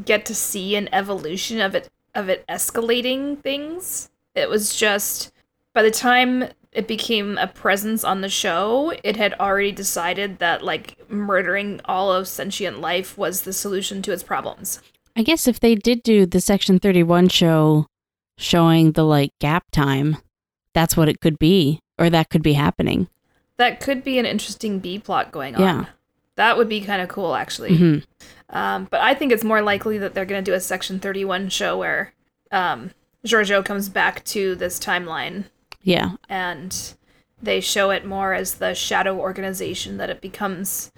[SPEAKER 2] get to see an evolution of it of it escalating things. It was just by the time it became a presence on the show, it had already decided that like murdering all of sentient life was the solution to its problems.
[SPEAKER 1] I guess if they did do the Section 31 show showing the like gap time, that's what it could be, or that could be happening.
[SPEAKER 2] That could be an interesting B plot going on.
[SPEAKER 1] Yeah.
[SPEAKER 2] That would be kind of cool actually.
[SPEAKER 1] hmm
[SPEAKER 2] Um, but I think it's more likely that they're going to do a Section 31 show where um, Georgiou comes back to this timeline
[SPEAKER 1] Yeah,
[SPEAKER 2] and they show it more as the shadow organization that it becomes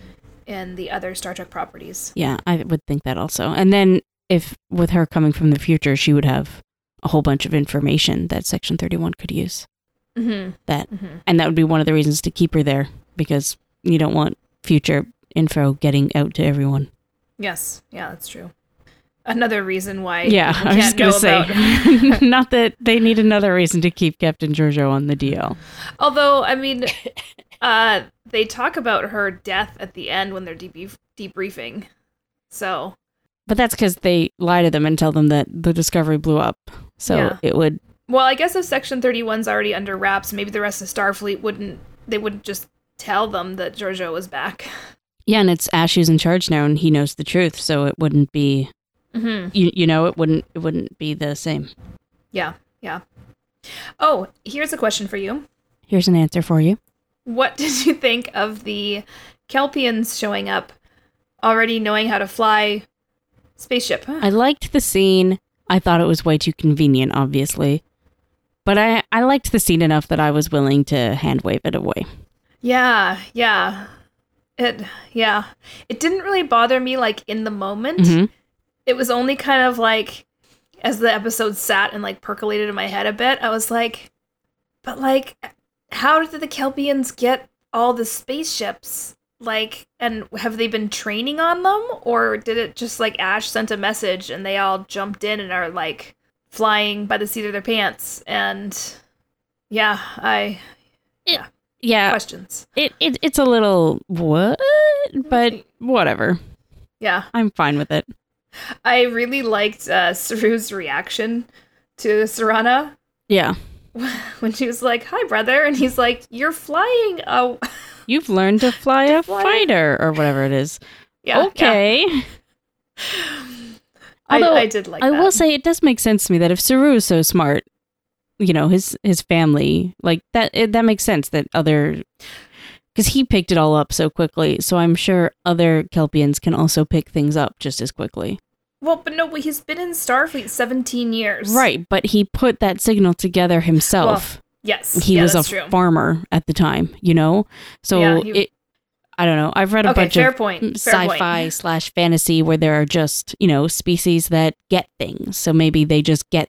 [SPEAKER 2] in the other Star Trek properties.
[SPEAKER 1] Yeah, I would think that also. And then if with her coming from the future, she would have a whole bunch of information that Section 31 could use.
[SPEAKER 2] Mm-hmm.
[SPEAKER 1] That
[SPEAKER 2] Mm-hmm.
[SPEAKER 1] and that would be one of the reasons to keep her there because you don't want future info getting out to everyone.
[SPEAKER 2] Yes, yeah, that's true. Another reason why
[SPEAKER 1] yeah, I was just going to say
[SPEAKER 2] about- (laughs) (laughs)
[SPEAKER 1] not that they need another reason to keep Captain Georgiou on the DL.
[SPEAKER 2] Although, I mean, (laughs) uh, they talk about her death at the end when they're debrief- debriefing. So,
[SPEAKER 1] But that's cuz they lie to them and tell them that the discovery blew up. So
[SPEAKER 2] Yeah.
[SPEAKER 1] it would
[SPEAKER 2] well, I guess if Section 31's already under wraps, maybe the rest of Starfleet wouldn't, they wouldn't just tell them that Georgiou was back.
[SPEAKER 1] Yeah, and it's Ash who's in charge now and he knows the truth, so it wouldn't be
[SPEAKER 2] Mm-hmm.
[SPEAKER 1] you, you know, it wouldn't it wouldn't be the same.
[SPEAKER 2] Yeah, yeah. Oh, here's a question for you.
[SPEAKER 1] Here's an answer for you.
[SPEAKER 2] What (laughs) did you think of the Kelpians showing up already knowing how to fly spaceship?
[SPEAKER 1] I liked the scene. I thought it was way too convenient, obviously. But I, I liked the scene enough that I was willing to hand wave it away.
[SPEAKER 2] Yeah, yeah. It yeah. It didn't really bother me like in the moment.
[SPEAKER 1] Mhm.
[SPEAKER 2] It was only kind of like as the episode sat and like percolated in my head a bit, I was like but like how did the Kelpians get all the spaceships? Like and have they been training on them or did it just like Ash sent a message and they all jumped in and are like flying by the seat of their pants and yeah, I
[SPEAKER 1] Yeah, Yeah
[SPEAKER 2] questions.
[SPEAKER 1] it, it it's a little what, but whatever.
[SPEAKER 2] Yeah.
[SPEAKER 1] I'm fine with it.
[SPEAKER 2] I really liked uh, Saru's reaction to Siranna
[SPEAKER 1] Yeah, (laughs)
[SPEAKER 2] when she was like, "Hi, brother," and he's like, "You're flying a
[SPEAKER 1] you've learned to fly a
[SPEAKER 2] fly-
[SPEAKER 1] fighter or whatever it is.
[SPEAKER 2] yeah." yeah.
[SPEAKER 1] okay. (laughs)
[SPEAKER 2] I,
[SPEAKER 1] Although,
[SPEAKER 2] I did like
[SPEAKER 1] I
[SPEAKER 2] that.
[SPEAKER 1] will say it does make sense to me that if Saru is so smart, you know, his his family like that it, that makes sense that other because he picked it all up so quickly. So I'm sure other Kelpians can also pick things up just as quickly.
[SPEAKER 2] well, but no, he's been in Starfleet 17 years.
[SPEAKER 1] Right, but he put that signal together himself.
[SPEAKER 2] Yes.
[SPEAKER 1] he
[SPEAKER 2] yeah,
[SPEAKER 1] was a
[SPEAKER 2] true.
[SPEAKER 1] farmer at the time, you know. So
[SPEAKER 2] Yeah, he-
[SPEAKER 1] it I don't know. I've read a
[SPEAKER 2] Okay,
[SPEAKER 1] bunch of
[SPEAKER 2] point.
[SPEAKER 1] Sci-fi
[SPEAKER 2] point.
[SPEAKER 1] slash fantasy where there are just you know species that get things so maybe they just get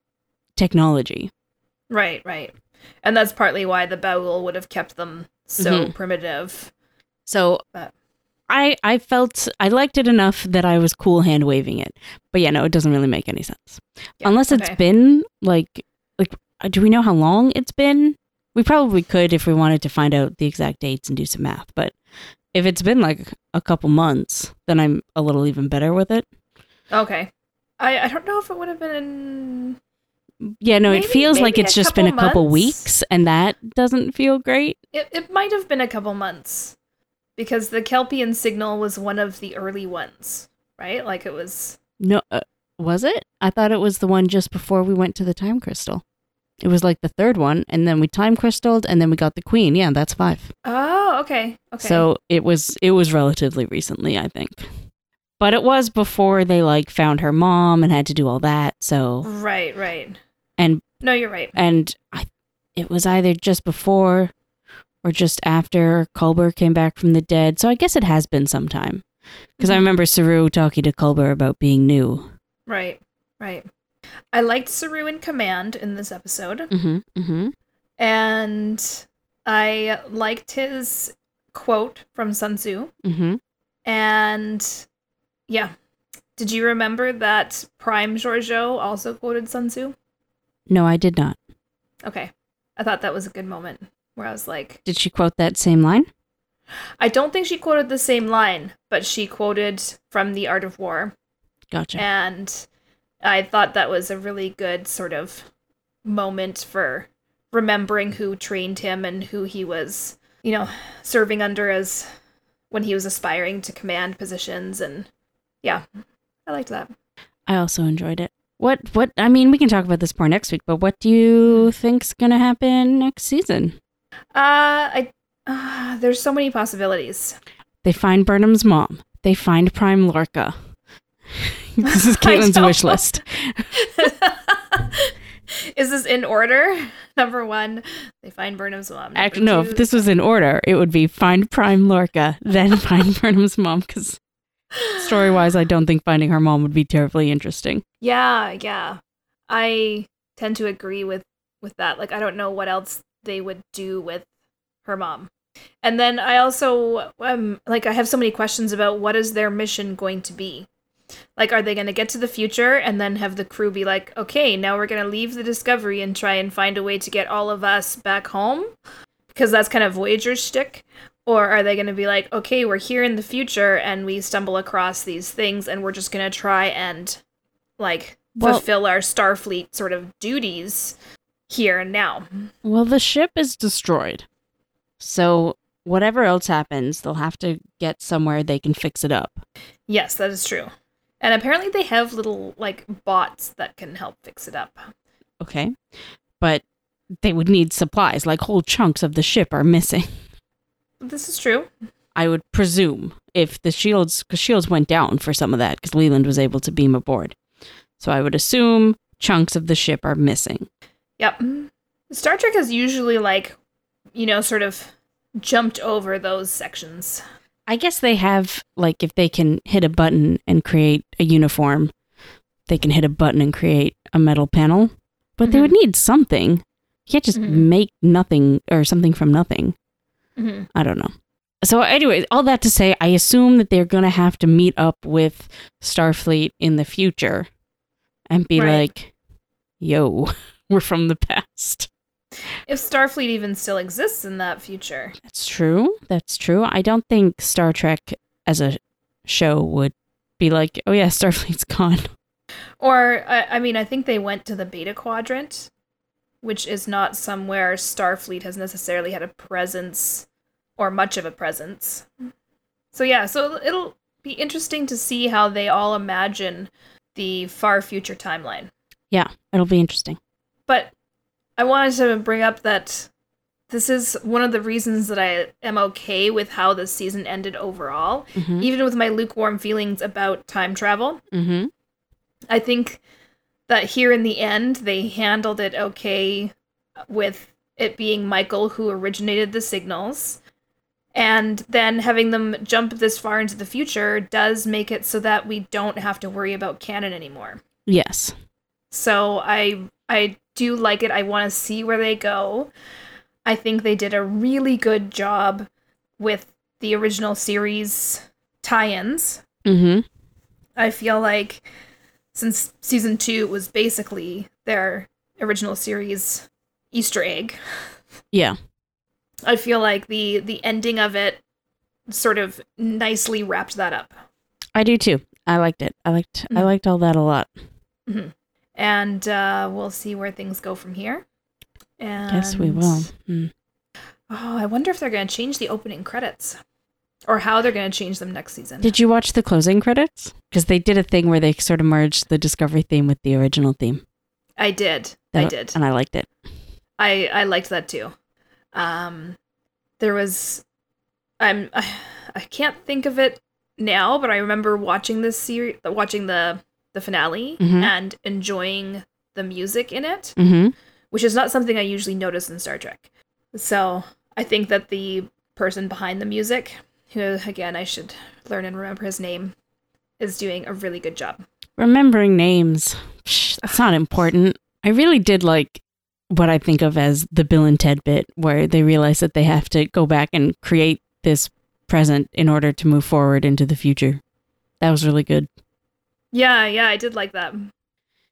[SPEAKER 1] technology
[SPEAKER 2] Right, right. And that's partly why the Ba'ul would have kept them so
[SPEAKER 1] Mhm.
[SPEAKER 2] primitive.
[SPEAKER 1] so
[SPEAKER 2] But-
[SPEAKER 1] i i felt i liked it enough that i was cool hand waving it but yeah no it doesn't really make any sense
[SPEAKER 2] Yeah,
[SPEAKER 1] unless it's
[SPEAKER 2] okay.
[SPEAKER 1] been like like do we know how long it's been we probably could if we wanted to find out the exact dates and do some math but if it's been like a couple months then i'm a little even better with it
[SPEAKER 2] Okay. I, I don't know if it would have been
[SPEAKER 1] yeah no
[SPEAKER 2] Maybe-
[SPEAKER 1] it feels like it's just been a
[SPEAKER 2] couple
[SPEAKER 1] couple weeks and that doesn't feel great
[SPEAKER 2] It, it might have been a couple months. because the Kelpian signal was one of the early ones, right? Like it was.
[SPEAKER 1] No, uh, was it? I thought it was the one just before we went to the time crystal. It was like the third one, and then we time crystalled, and then we got the queen. Yeah, that's five.
[SPEAKER 2] Oh, okay. Okay.
[SPEAKER 1] So it was it was relatively recently, I think. But it was before they like found her mom and had to do all that. So
[SPEAKER 2] Right, right.
[SPEAKER 1] And-
[SPEAKER 2] no, you're right.
[SPEAKER 1] and I, it was either just before or just after Culber came back from the dead. So I guess it has been some time. Because I
[SPEAKER 2] Mhm.
[SPEAKER 1] remember Saru talking to Culber about being new.
[SPEAKER 2] Right, right. I liked Saru in command in this episode,
[SPEAKER 1] Mm-hmm. Mm-hmm.
[SPEAKER 2] and I liked his quote from Sun Tzu.
[SPEAKER 1] Mm-hmm.
[SPEAKER 2] And yeah, did you remember that Prime Georgiou also quoted Sun Tzu?
[SPEAKER 1] No, I did not.
[SPEAKER 2] Okay, I thought that was a good moment where I was like,
[SPEAKER 1] Did she quote that same line?
[SPEAKER 2] I don't think she quoted the same line, but she quoted from The Art of War.
[SPEAKER 1] Gotcha.
[SPEAKER 2] And I thought that was a really good sort of moment for remembering who trained him and who he was, you know, serving under as when he was aspiring to command positions. And yeah, I liked that.
[SPEAKER 1] I also enjoyed it. What what I mean, we can talk about this more next week, but what do you think's gonna happen next season?
[SPEAKER 2] Uh, I. Uh, there's so many possibilities.
[SPEAKER 1] They find Burnham's mom. They find Prime Lorca. (laughs) this is Caitlin's wish list. (laughs)
[SPEAKER 2] Is this in order? Number one, they find Burnham's mom. Number
[SPEAKER 1] Actually, no,
[SPEAKER 2] two,
[SPEAKER 1] if this was in order, it would be find Prime Lorca, then (laughs) find Burnham's mom, because (gasps) story wise, I don't think finding her mom would be terribly interesting.
[SPEAKER 2] Yeah, yeah. I tend to agree with with that. Like I don't know what else they would do with her mom. And then I also um like I have so many questions about what is their mission going to be. Like are they going to get to the future and then have the crew be like, "Okay, now we're going to leave the Discovery and try and find a way to get all of us back home?" Because that's kind of Voyager's shtick. Or are they going to be like, "Okay, we're here in the future and we stumble across these things and we're just going to try and like
[SPEAKER 1] Well-
[SPEAKER 2] fulfill our Starfleet sort of duties here and now.
[SPEAKER 1] Well, the ship is destroyed. So, whatever else happens, they'll have to get somewhere they can fix it up.
[SPEAKER 2] Yes, that is true. And apparently they have little like bots that can help fix it up.
[SPEAKER 1] Okay. But they would need supplies, like whole chunks of the ship are missing. (laughs)
[SPEAKER 2] This is true.
[SPEAKER 1] I would presume if the shields, because shields went down for some of that, because Leland was able to beam aboard. So I would assume chunks of the ship are missing.
[SPEAKER 2] Yep. Star Trek has usually like, you know, sort of jumped over those sections.
[SPEAKER 1] I guess they have, like, if they can hit a button and create a uniform, they can hit a button and create a metal panel. But they
[SPEAKER 2] Mhm.
[SPEAKER 1] would need something. You can't just
[SPEAKER 2] Mhm.
[SPEAKER 1] make nothing or something from nothing.
[SPEAKER 2] Mm-hmm.
[SPEAKER 1] I don't know. So, anyway, all that to say, I assume that they're going to have to meet up with Starfleet in the future and be
[SPEAKER 2] Right.
[SPEAKER 1] like, yo, (laughs) we're from the past.
[SPEAKER 2] If Starfleet even still exists in that future.
[SPEAKER 1] That's true. That's true. I don't think Star Trek as a show would be like, oh, yeah, (laughs) Starfleet's gone.
[SPEAKER 2] Or, I, I mean, I think they went to the Beta Quadrant, which is not somewhere Starfleet has necessarily had a presence or much of a presence. So, yeah, so it'll be interesting to see how they all imagine the far future timeline.
[SPEAKER 1] Yeah, it'll be interesting.
[SPEAKER 2] But I wanted to bring up that this is one of the reasons that I am okay with how this season ended overall,
[SPEAKER 1] Mm-hmm.
[SPEAKER 2] even with my lukewarm feelings about time travel.
[SPEAKER 1] Mm-hmm.
[SPEAKER 2] I think that here in the end, they handled it okay with it being Michael who originated the signals. And then having them jump this far into the future does make it so that we don't have to worry about canon anymore.
[SPEAKER 1] Yes.
[SPEAKER 2] So I I do like it. I want to see where they go. I think they did a really good job with the original series tie-ins.
[SPEAKER 1] Mm-hmm.
[SPEAKER 2] I feel like since season two was basically their original series Easter egg,
[SPEAKER 1] Yeah.
[SPEAKER 2] I feel like the the ending of it sort of nicely wrapped that up.
[SPEAKER 1] I do too. I liked it. I liked I
[SPEAKER 2] Mhm.
[SPEAKER 1] liked all that a lot.
[SPEAKER 2] And uh, we'll see where things go from here. And
[SPEAKER 1] Guess we will. Hmm.
[SPEAKER 2] Oh, I wonder if they're going to change the opening credits. or how they're going to change them next season.
[SPEAKER 1] Did you watch the closing credits? Because they did a thing where they sort of merged the Discovery theme with the original theme.
[SPEAKER 2] I did. I did.
[SPEAKER 1] And I liked it.
[SPEAKER 2] I I liked that too. Um, there was, I'm I, (sighs) I can't think of it now, but I remember watching this series, watching the the finale,
[SPEAKER 1] Mhm.
[SPEAKER 2] and enjoying the music in it,
[SPEAKER 1] Mm-hmm.
[SPEAKER 2] which is not something I usually notice in Star Trek. So I think that the person behind the music, who again I should learn and remember his name, is doing a really good job.
[SPEAKER 1] Remembering names. Psh, that's not important. I really did like what I think of as the Bill and Ted bit, where they realize that they have to go back and create this present in order to move forward into the future. That was really good.
[SPEAKER 2] Yeah, yeah, I did like that.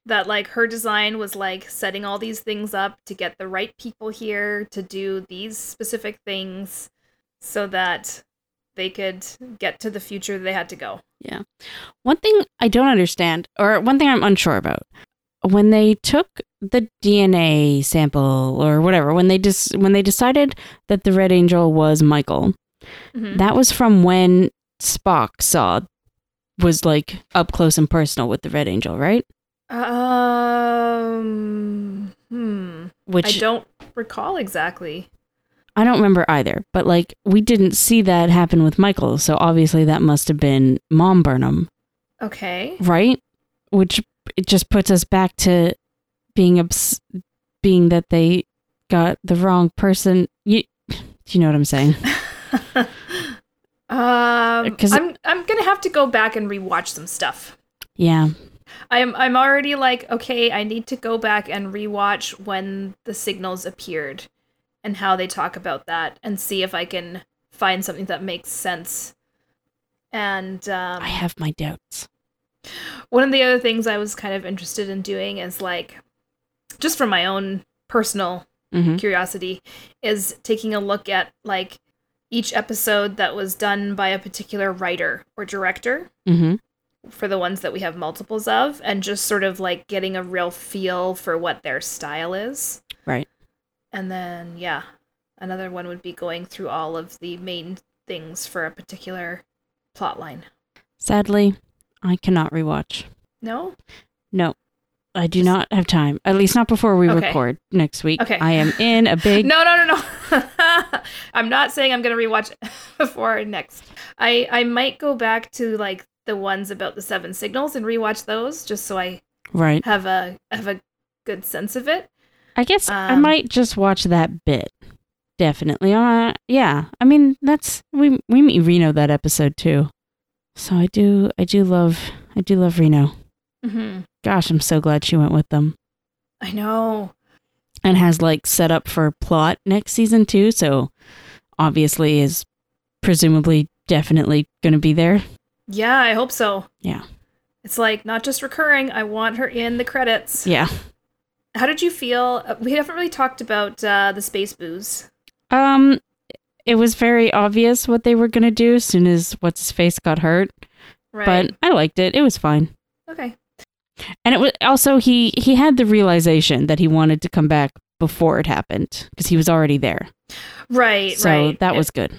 [SPEAKER 2] That like her design was like setting all these things up to get the right people here to do these specific things so that they could get to the future they had to go. Yeah.
[SPEAKER 1] One thing I don't understand, or one thing I'm unsure about, when they took the DNA sample or whatever, when they just when they decided that the Red Angel was Michael,
[SPEAKER 2] Mhm.
[SPEAKER 1] that was from when Spock saw was like up close and personal with the Red Angel, right?
[SPEAKER 2] Um hmm.
[SPEAKER 1] Which
[SPEAKER 2] I don't recall exactly.
[SPEAKER 1] I don't remember either, but like we didn't see that happen with Michael, so obviously that must have been Mom Burnham,
[SPEAKER 2] Okay.
[SPEAKER 1] right? Which it just puts us back to being obs- being that they got the wrong person. You, do (sighs) you know what I'm saying? (laughs)
[SPEAKER 2] um
[SPEAKER 1] 'Cause-
[SPEAKER 2] I'm I'm going to have to go back and rewatch some stuff.
[SPEAKER 1] Yeah,
[SPEAKER 2] I'm I'm already like, okay, I need to go back and rewatch when the signals appeared and how they talk about that and see if I can find something that makes sense. And um,
[SPEAKER 1] I have my doubts.
[SPEAKER 2] one of the other things I was kind of interested in doing is like, just from my own personal
[SPEAKER 1] hmm
[SPEAKER 2] curiosity, is taking a look at like each episode that was done by a particular writer or director
[SPEAKER 1] hmm
[SPEAKER 2] for the ones that we have multiples of and just sort of like getting a real feel for what their style is.
[SPEAKER 1] Right.
[SPEAKER 2] And then yeah, another one would be going through all of the main things for a particular plot line.
[SPEAKER 1] Sadly, I cannot rewatch.
[SPEAKER 2] No?
[SPEAKER 1] No, I do not have time. At least not before we
[SPEAKER 2] Okay.
[SPEAKER 1] record next week.
[SPEAKER 2] Okay.
[SPEAKER 1] I am in a (laughs) big.
[SPEAKER 2] No, no, no, no. (laughs) I'm not saying I'm going to rewatch (laughs) before next. I I might go back to like the ones about the seven signals and rewatch those just so I
[SPEAKER 1] Right.
[SPEAKER 2] have a have a good sense of it.
[SPEAKER 1] I guess I
[SPEAKER 2] Um,
[SPEAKER 1] might just watch that bit. Definitely. Uh, yeah. I mean, that's we we meet Reno that episode too. So I do I do love I do love Reno.
[SPEAKER 2] Mhm.
[SPEAKER 1] Gosh, I'm so glad she went with them
[SPEAKER 2] I know.
[SPEAKER 1] and has like set up for plot next season too. So obviously is presumably definitely going to be there.
[SPEAKER 2] Yeah, I hope so.
[SPEAKER 1] Yeah.
[SPEAKER 2] It's like not just recurring. I want her in the credits.
[SPEAKER 1] Yeah.
[SPEAKER 2] How did you feel? uh, We haven't really talked about uh, the space booze.
[SPEAKER 1] Um, it was very obvious what they were going to do as soon as what's his face got hurt,
[SPEAKER 2] Right.
[SPEAKER 1] but I liked it. It was fine.
[SPEAKER 2] okay.
[SPEAKER 1] And it was also he he had the realization that he wanted to come back before it happened because he was already there.
[SPEAKER 2] Right.
[SPEAKER 1] So
[SPEAKER 2] right.
[SPEAKER 1] that
[SPEAKER 2] It-
[SPEAKER 1] was good.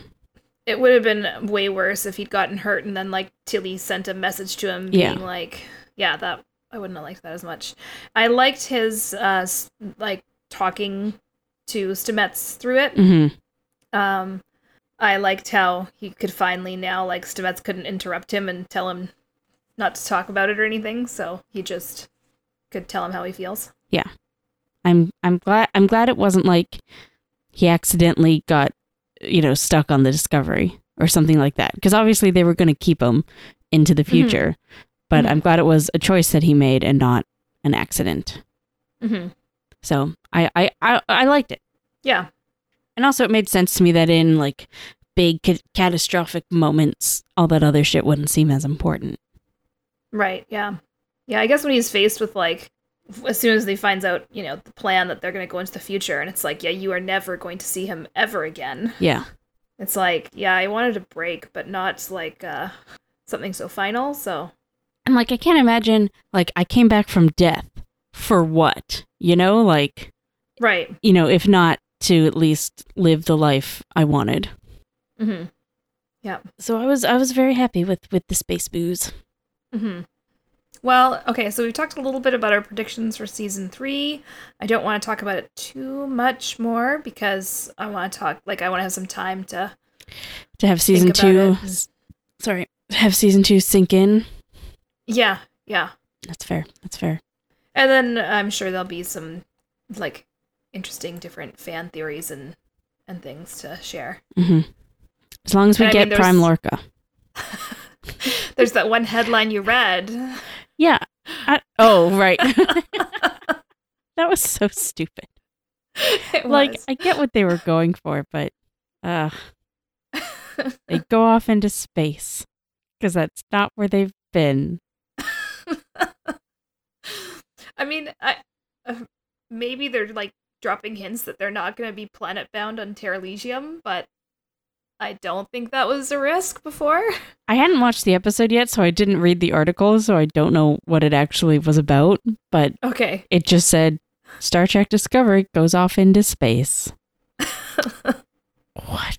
[SPEAKER 2] It would have been way worse if he'd gotten hurt and then like Tilly sent a message to him being
[SPEAKER 1] Yeah.
[SPEAKER 2] like, "Yeah, that I wouldn't have liked that as much." I liked his uh like talking to Stamets through it.
[SPEAKER 1] hmm
[SPEAKER 2] Um, I liked how he could finally now like Stamets couldn't interrupt him and tell him not to talk about it or anything, so he just could tell him how he feels. Yeah.
[SPEAKER 1] I'm I'm glad I'm glad it wasn't like he accidentally got you know stuck on the discovery or something like that because obviously they were going to keep him into the
[SPEAKER 2] Mhm.
[SPEAKER 1] future. But
[SPEAKER 2] Mhm.
[SPEAKER 1] I'm glad it was a choice that he made and not an accident.
[SPEAKER 2] Mm-hmm.
[SPEAKER 1] So I I I, I liked it.
[SPEAKER 2] Yeah,
[SPEAKER 1] And also, it made sense to me that in like big ca- catastrophic moments, all that other shit wouldn't seem as important.
[SPEAKER 2] Right. Yeah, yeah. I guess when he's faced with like, as soon as he finds out, you know, the plan that they're going to go into the future, and it's like, yeah, you are never going to see him ever again.
[SPEAKER 1] Yeah.
[SPEAKER 2] It's like, yeah, I wanted a break, but not like uh something so final. So
[SPEAKER 1] And like, I can't imagine, like, I came back from death for what? You know, like,
[SPEAKER 2] right.
[SPEAKER 1] you know, if not to at least live the life I wanted.
[SPEAKER 2] hmm Yeah.
[SPEAKER 1] So I was I was very happy with with the space booze.
[SPEAKER 2] Hmm Well, okay, so we've talked a little bit about our predictions for season three. I don't want to talk about it too much more because I want to talk, like, I want to have some time to.
[SPEAKER 1] To have season two, sorry, have season two sink in.
[SPEAKER 2] Yeah, yeah.
[SPEAKER 1] That's fair. That's fair.
[SPEAKER 2] And then I'm sure there'll be some, like, interesting different fan theories and and things to share.
[SPEAKER 1] Mm-hmm. As long as we
[SPEAKER 2] I
[SPEAKER 1] get
[SPEAKER 2] mean,
[SPEAKER 1] Prime Lorca. (laughs)
[SPEAKER 2] There's that one headline you read.
[SPEAKER 1] Yeah. I, oh, right. (laughs) that was so stupid. (laughs)
[SPEAKER 2] It
[SPEAKER 1] Like,
[SPEAKER 2] was.
[SPEAKER 1] I get what they were going for, but uh, (laughs) they go off into space because that's not where they've been.
[SPEAKER 2] I mean, I uh, maybe they're like dropping hints that they're not going to be planet bound on Terralysium, but I don't think that was a risk before. (laughs)
[SPEAKER 1] I hadn't watched the episode yet, so I didn't read the article, so I don't know what it actually was about, but
[SPEAKER 2] Okay.
[SPEAKER 1] it just said Star Trek Discovery goes off into space. (laughs) What?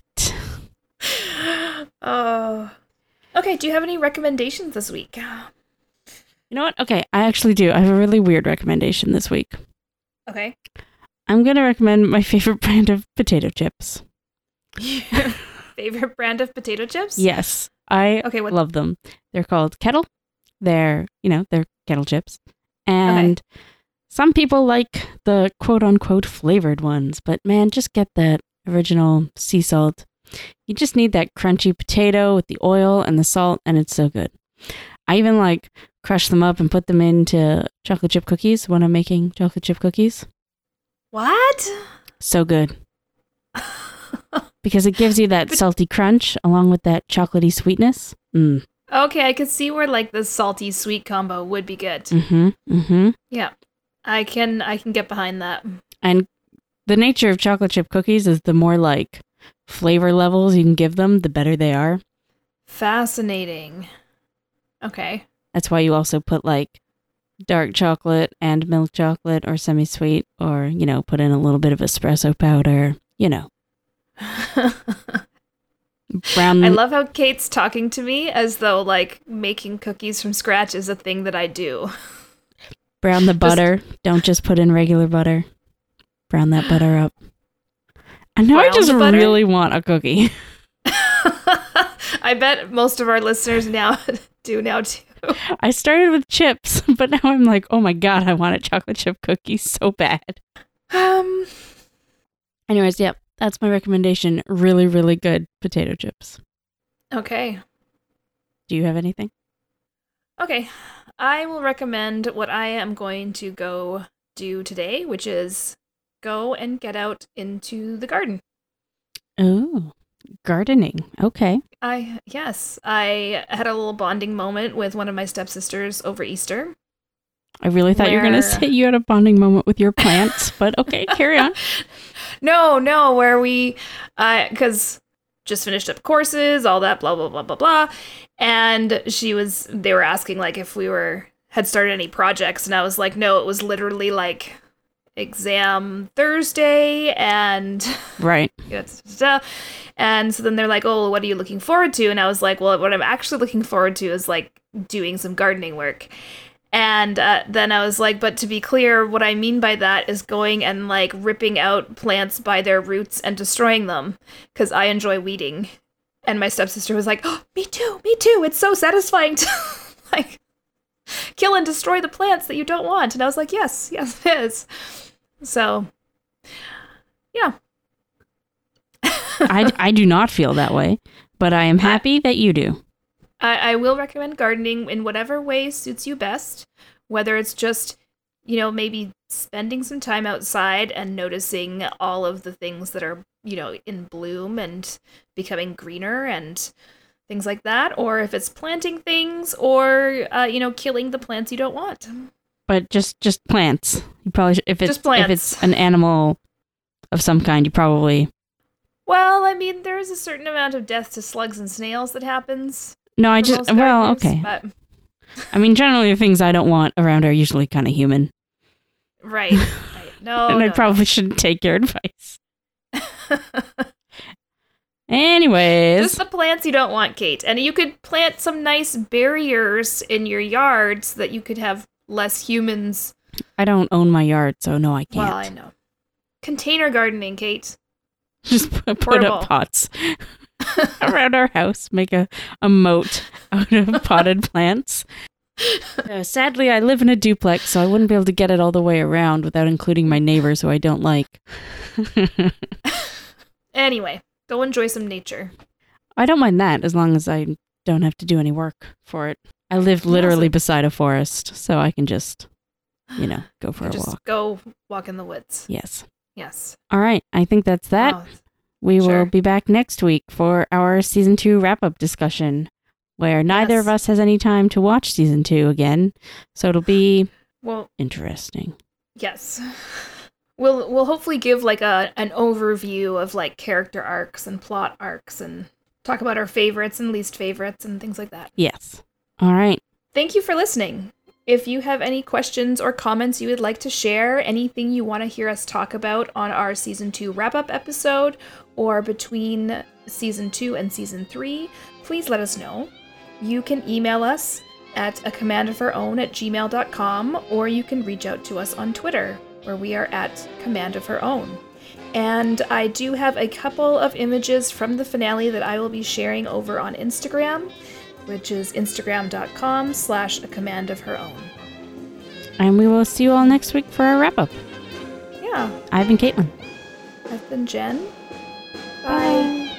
[SPEAKER 1] (gasps)
[SPEAKER 2] Oh. Okay, do you have any recommendations this week?
[SPEAKER 1] You know what? Okay, I actually do. I have a really weird recommendation this week.
[SPEAKER 2] Okay.
[SPEAKER 1] I'm going to recommend my (laughs) favorite brand of potato chips.
[SPEAKER 2] Favorite (laughs) brand of potato chips?
[SPEAKER 1] Yes, I
[SPEAKER 2] Okay, what
[SPEAKER 1] love them. They're called Kettle. They're, you know, they're kettle chips. And some people like the quote unquote flavored ones, but man, just get that original sea salt. You just need that crunchy potato with the oil and the salt, and it's so good. I even like crush them up and put them into chocolate chip cookies when I'm making chocolate chip cookies.
[SPEAKER 2] What?
[SPEAKER 1] So good. (laughs) Because it gives you that salty crunch along with that chocolatey sweetness. Mm.
[SPEAKER 2] okay, I could see where like the salty sweet combo would be good.
[SPEAKER 1] Mm-hmm. Mm-hmm.
[SPEAKER 2] Yeah. I can I can get behind that.
[SPEAKER 1] And the nature of chocolate chip cookies is the more like flavor levels you can give them, the better they are.
[SPEAKER 2] Fascinating. Okay.
[SPEAKER 1] That's why you also put like dark chocolate and milk chocolate or semi sweet, or, you know, put in a little bit of espresso powder, you know, brown.
[SPEAKER 2] I love how Cait's talking to me as though like making cookies from scratch is a thing that I do.
[SPEAKER 1] brown the butter. Don't just put in regular butter. Brown that butter up. I know I just really want a cookie. (laughs) (laughs)
[SPEAKER 2] I bet most of our listeners now (laughs) do now too.
[SPEAKER 1] I started with chips, but now I'm like, oh my god, I want a chocolate chip cookie so bad.
[SPEAKER 2] Um
[SPEAKER 1] Anyways, yep, that's my recommendation. Really, really good potato chips.
[SPEAKER 2] okay.
[SPEAKER 1] Do you have anything?
[SPEAKER 2] Okay. I will recommend what I am going to go do today, which is go and get out into the garden.
[SPEAKER 1] Oh, gardening. Okay.
[SPEAKER 2] I yes, I had a little bonding moment with one of my stepsisters over Easter.
[SPEAKER 1] I really thought you were going to say you had a bonding moment with your plants, but okay, carry on. (laughs)
[SPEAKER 2] No, no, where we, uh, because just finished up courses, all that, blah blah blah blah blah, and she was, they were asking like if we were had started any projects, and I was like, no, it was literally like exam Thursday, and (laughs)
[SPEAKER 1] Right.
[SPEAKER 2] Uh, and so then they're like, oh, what are you looking forward to? And I was like, well, what I'm actually looking forward to is like doing some gardening work. And uh, then I was like, but to be clear, what I mean by that is going and like ripping out plants by their roots and destroying them because I enjoy weeding. And my stepsister was like, oh, me too, me too. It's so satisfying to (laughs) like kill and destroy the plants that you don't want. And I was like, yes, yes, it is. So, yeah.
[SPEAKER 1] I, I do not feel that way, but I am (laughs) happy that you do.
[SPEAKER 2] I, I will recommend gardening in whatever way suits you best, whether it's just, you know, maybe spending some time outside and noticing all of the things that are, you know, in bloom and becoming greener and things like that, or if it's planting things or, uh, you know, killing the plants you don't want.
[SPEAKER 1] But just just plants. You probably should, if it's
[SPEAKER 2] Just plants.
[SPEAKER 1] if it's an animal of some kind, you probably
[SPEAKER 2] Well, I mean, there is a certain amount of death to slugs and snails that happens.
[SPEAKER 1] No, I just well, okay.
[SPEAKER 2] But,
[SPEAKER 1] I mean, generally the things I don't want around are usually kind of human,
[SPEAKER 2] right. right. (laughs) No,
[SPEAKER 1] and I
[SPEAKER 2] Oh, no,
[SPEAKER 1] probably shouldn't take your advice.
[SPEAKER 2] no. (laughs)
[SPEAKER 1] Anyways,
[SPEAKER 2] Just the plants you don't want, Cait. And you could plant some nice barriers in your yard so that you could have less humans.
[SPEAKER 1] I don't own my yard, so no, I can't.
[SPEAKER 2] Well, I know. Container gardening, Cait.
[SPEAKER 1] Just (laughs) put, put up pots (laughs) around our house, make a, a moat out of (laughs) potted plants. Uh, sadly, I live in a duplex, so I wouldn't be able to get it all the way around without including my neighbors who I don't like. (laughs)
[SPEAKER 2] Anyway, go enjoy some nature.
[SPEAKER 1] I don't mind that as long as I don't have to do any work for it. I live literally
[SPEAKER 2] Awesome.
[SPEAKER 1] beside a forest, so I can just, you know, go (sighs) for a
[SPEAKER 2] Just
[SPEAKER 1] walk.
[SPEAKER 2] go walk in the woods.
[SPEAKER 1] Yes.
[SPEAKER 2] Yes.
[SPEAKER 1] All right. I think that's that.
[SPEAKER 2] Wow.
[SPEAKER 1] We
[SPEAKER 2] Sure.
[SPEAKER 1] will be back next week for our season two wrap up discussion, where neither of us has any time to watch season two again. So it'll be
[SPEAKER 2] Well,
[SPEAKER 1] interesting.
[SPEAKER 2] yes. We'll we'll hopefully give like a an overview of like character arcs and plot arcs and talk about our favorites and least favorites and things like that.
[SPEAKER 1] Yes. All right.
[SPEAKER 2] Thank you for listening. If you have any questions or comments you would like to share, anything you want to hear us talk about on our season 2 wrap up episode or between season 2 and season 3, please let us know. You can email us at a command of our own at gmail.com or you can reach out to us on Twitter where we are at command of her own. And I do have a couple of images from the finale that I will be sharing over on Instagram which is instagram.com slash a command of her own.
[SPEAKER 1] And we will see you all next week for our wrap up.
[SPEAKER 2] Yeah,
[SPEAKER 1] I've been Caitlin.
[SPEAKER 2] I've been Jenn, Bye. Bye.